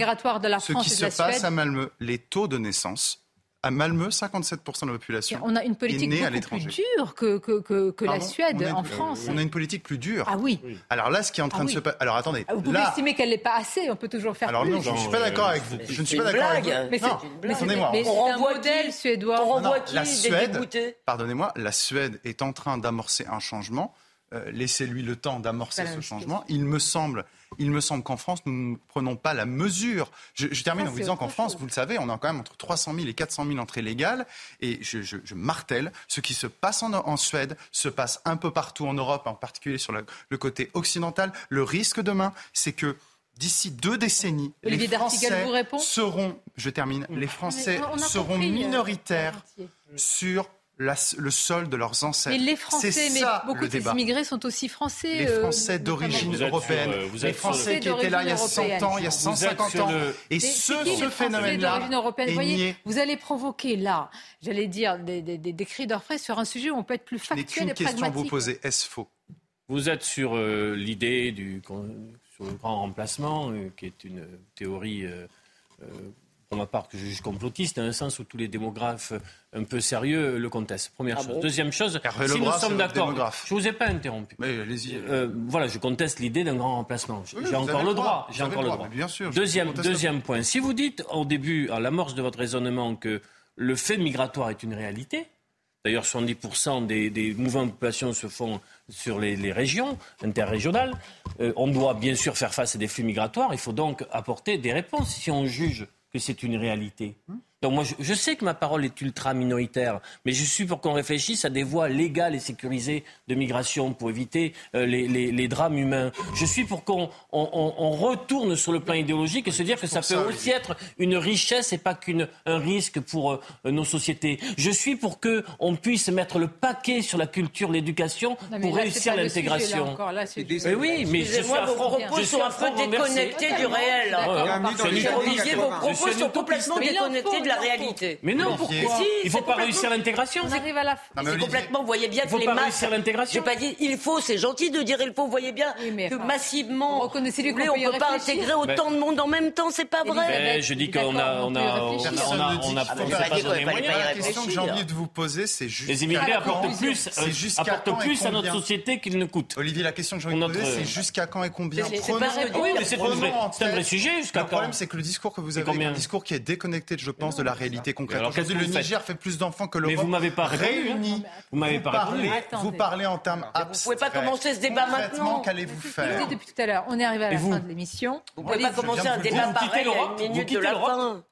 ce qui se passe à Malmö, les taux de naissance à Malmö, 57% de la population on a une politique est née à l'étranger. plus dure que, que, que, la Suède en France. On a une politique plus dure. Ah oui. Alors là, ce qui est en train ah de se passer. Alors attendez. Vous pouvez estimer qu'elle n'est pas assez. On peut toujours faire Alors plus. Alors non, je ne suis pas d'accord avec vous. Je ne suis pas d'accord avec vous. Mais c'est une blague. on un modèle suédois. On renvoie qui La Suède. Pardonnez-moi, la Suède est en train d'amorcer un changement. Euh, laissez-lui le temps d'amorcer ce changement. Il me semble il me semble qu'en France, nous ne prenons pas la mesure. Je, termine en vous disant qu'en France, vous le savez, on a quand même entre 300 000 et 400 000 entrées légales. Et je, martèle, ce qui se passe en, Suède se passe un peu partout en Europe, en particulier sur le, côté occidental. Le risque demain, c'est que d'ici deux décennies, les Français seront, je termine, les Français seront euh, minoritaires sur le sol de leurs ancêtres. Mais les Français, mais beaucoup des immigrés sont aussi français. Les euh, Français d'origine européenne, euh, les Français qui étaient là il y a 100 ans, il y a 150 ans. Et ce, ce phénomène-là. Vous allez provoquer là, j'allais dire, des, des, des, cris d'orfraie sur un sujet où on peut être plus factuel et pragmatique. question à vous poser, est-ce faux? Vous êtes sur euh, l'idée du sur le grand remplacement, qui est une théorie pour ma part, que je juge complotiste, dans un sens où tous les démographes un peu sérieux le contestent. Première ah chose. Deuxième chose, si nous sommes d'accord, je ne vous ai pas interrompu. Mais allez-y. Euh, voilà, je conteste l'idée d'un grand remplacement. J'ai encore le droit. J'ai encore le droit. Bien sûr. Deuxième, deuxième point. Si vous dites au début, à l'amorce de votre raisonnement, que le fait migratoire est une réalité, D'ailleurs, 70% des, des, mouvements de population se font sur les, régions interrégionales. Euh, on doit bien sûr faire face à des flux migratoires. Il faut donc apporter des réponses si on juge que c'est une réalité. Donc moi, je, sais que ma parole est ultra minoritaire, mais je suis pour qu'on réfléchisse à des voies légales et sécurisées de migration pour éviter euh, les, drames humains. Je suis pour qu'on on, retourne sur le plan idéologique et se dire que ça peut aussi être une richesse et pas qu'un risque pour euh, nos sociétés. Je suis pour que on puisse mettre le paquet sur la culture, l'éducation pour réussir l'intégration. Oui, mais je suis vos propos sont un peu déconnectés du réel. Vos propos sont complètement déconnectés de la réalité. Mais non, pourquoi Il ne faut pas réussir l'intégration. On arrive à la fin. C'est complètement, vous voyez bien que les masses... réussir l'intégration. J'ai pas dit il faut, c'est gentil de dire il faut, vous voyez bien que massivement, on ne peut pas intégrer autant de monde en même temps, c'est pas vrai. Je dis qu'on a... On a, on a, La question que j'ai envie de vous poser, c'est juste... Les immigrés apportent plus, apportent plus à notre société qu'ils ne coûtent. Olivier, la question que j'ai envie de vous poser, c'est jusqu'à quand et combien c'est un vrai sujet, jusqu'à quand Le problème, c'est que le discours que vous avez, un discours qui est déconnecté, je pense, de la réalité concrète. Alors, Aujourd'hui, le Niger fait plus d'enfants que l'Europe. Mais vous m'avez pas réuni. Vous m'avez pas parlé. Vous parlez en termes abstraits. Vous pouvez pas commencer ce débat maintenant. Qu'allez-vous faire Depuis tout à l'heure, on est arrivé à la fin de l'émission. Vous pouvez pas commencer un débat pareil à une minute de la fin.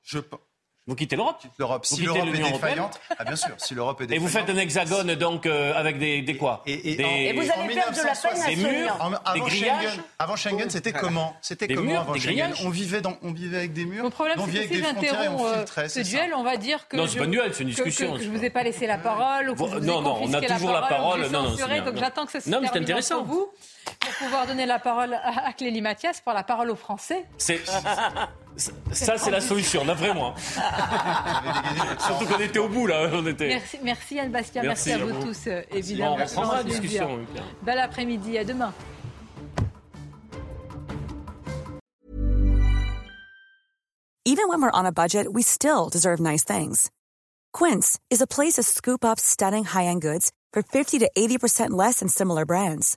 Vous quittez l'Europe L'Europe. Si l'Europe est défaillante, ah bien sûr, si l'Europe est défaillante. Et vous faites un hexagone donc euh, avec des, des quoi et, des, et, vous allez faire de la peine à des murs, avant des grillages. Schengen, avant Schengen, c'était comment C'était comment murs, avant des Schengen grillages. On vivait dans, on vivait avec des murs. Mon problème, on c'est vivait que avec si et j'interromps filtrait. ce c'est duel, on va dire que Non, c'est pas un duel, c'est une discussion, que, je vous ai pas laissé la parole non, non, on a toujours la parole. Non, non, donc j'attends que ça se Non, mais c'est termine intéressant. entre vous pour pouvoir donner la parole à, à Clélie Mathias pour la parole aux Français. C'est ça, c'est la solution, d'après moi. Surtout qu'on était au bout là, on était. Merci, merci Anne Bastien, merci, Merci à vous vous. tous, euh, évidemment. On reprendra la discussion. Bel après-midi, à demain. Even when we're on a budget, we still deserve nice things. Quince is a place to scoop up stunning high-end goods for 50 to 80% less than similar brands.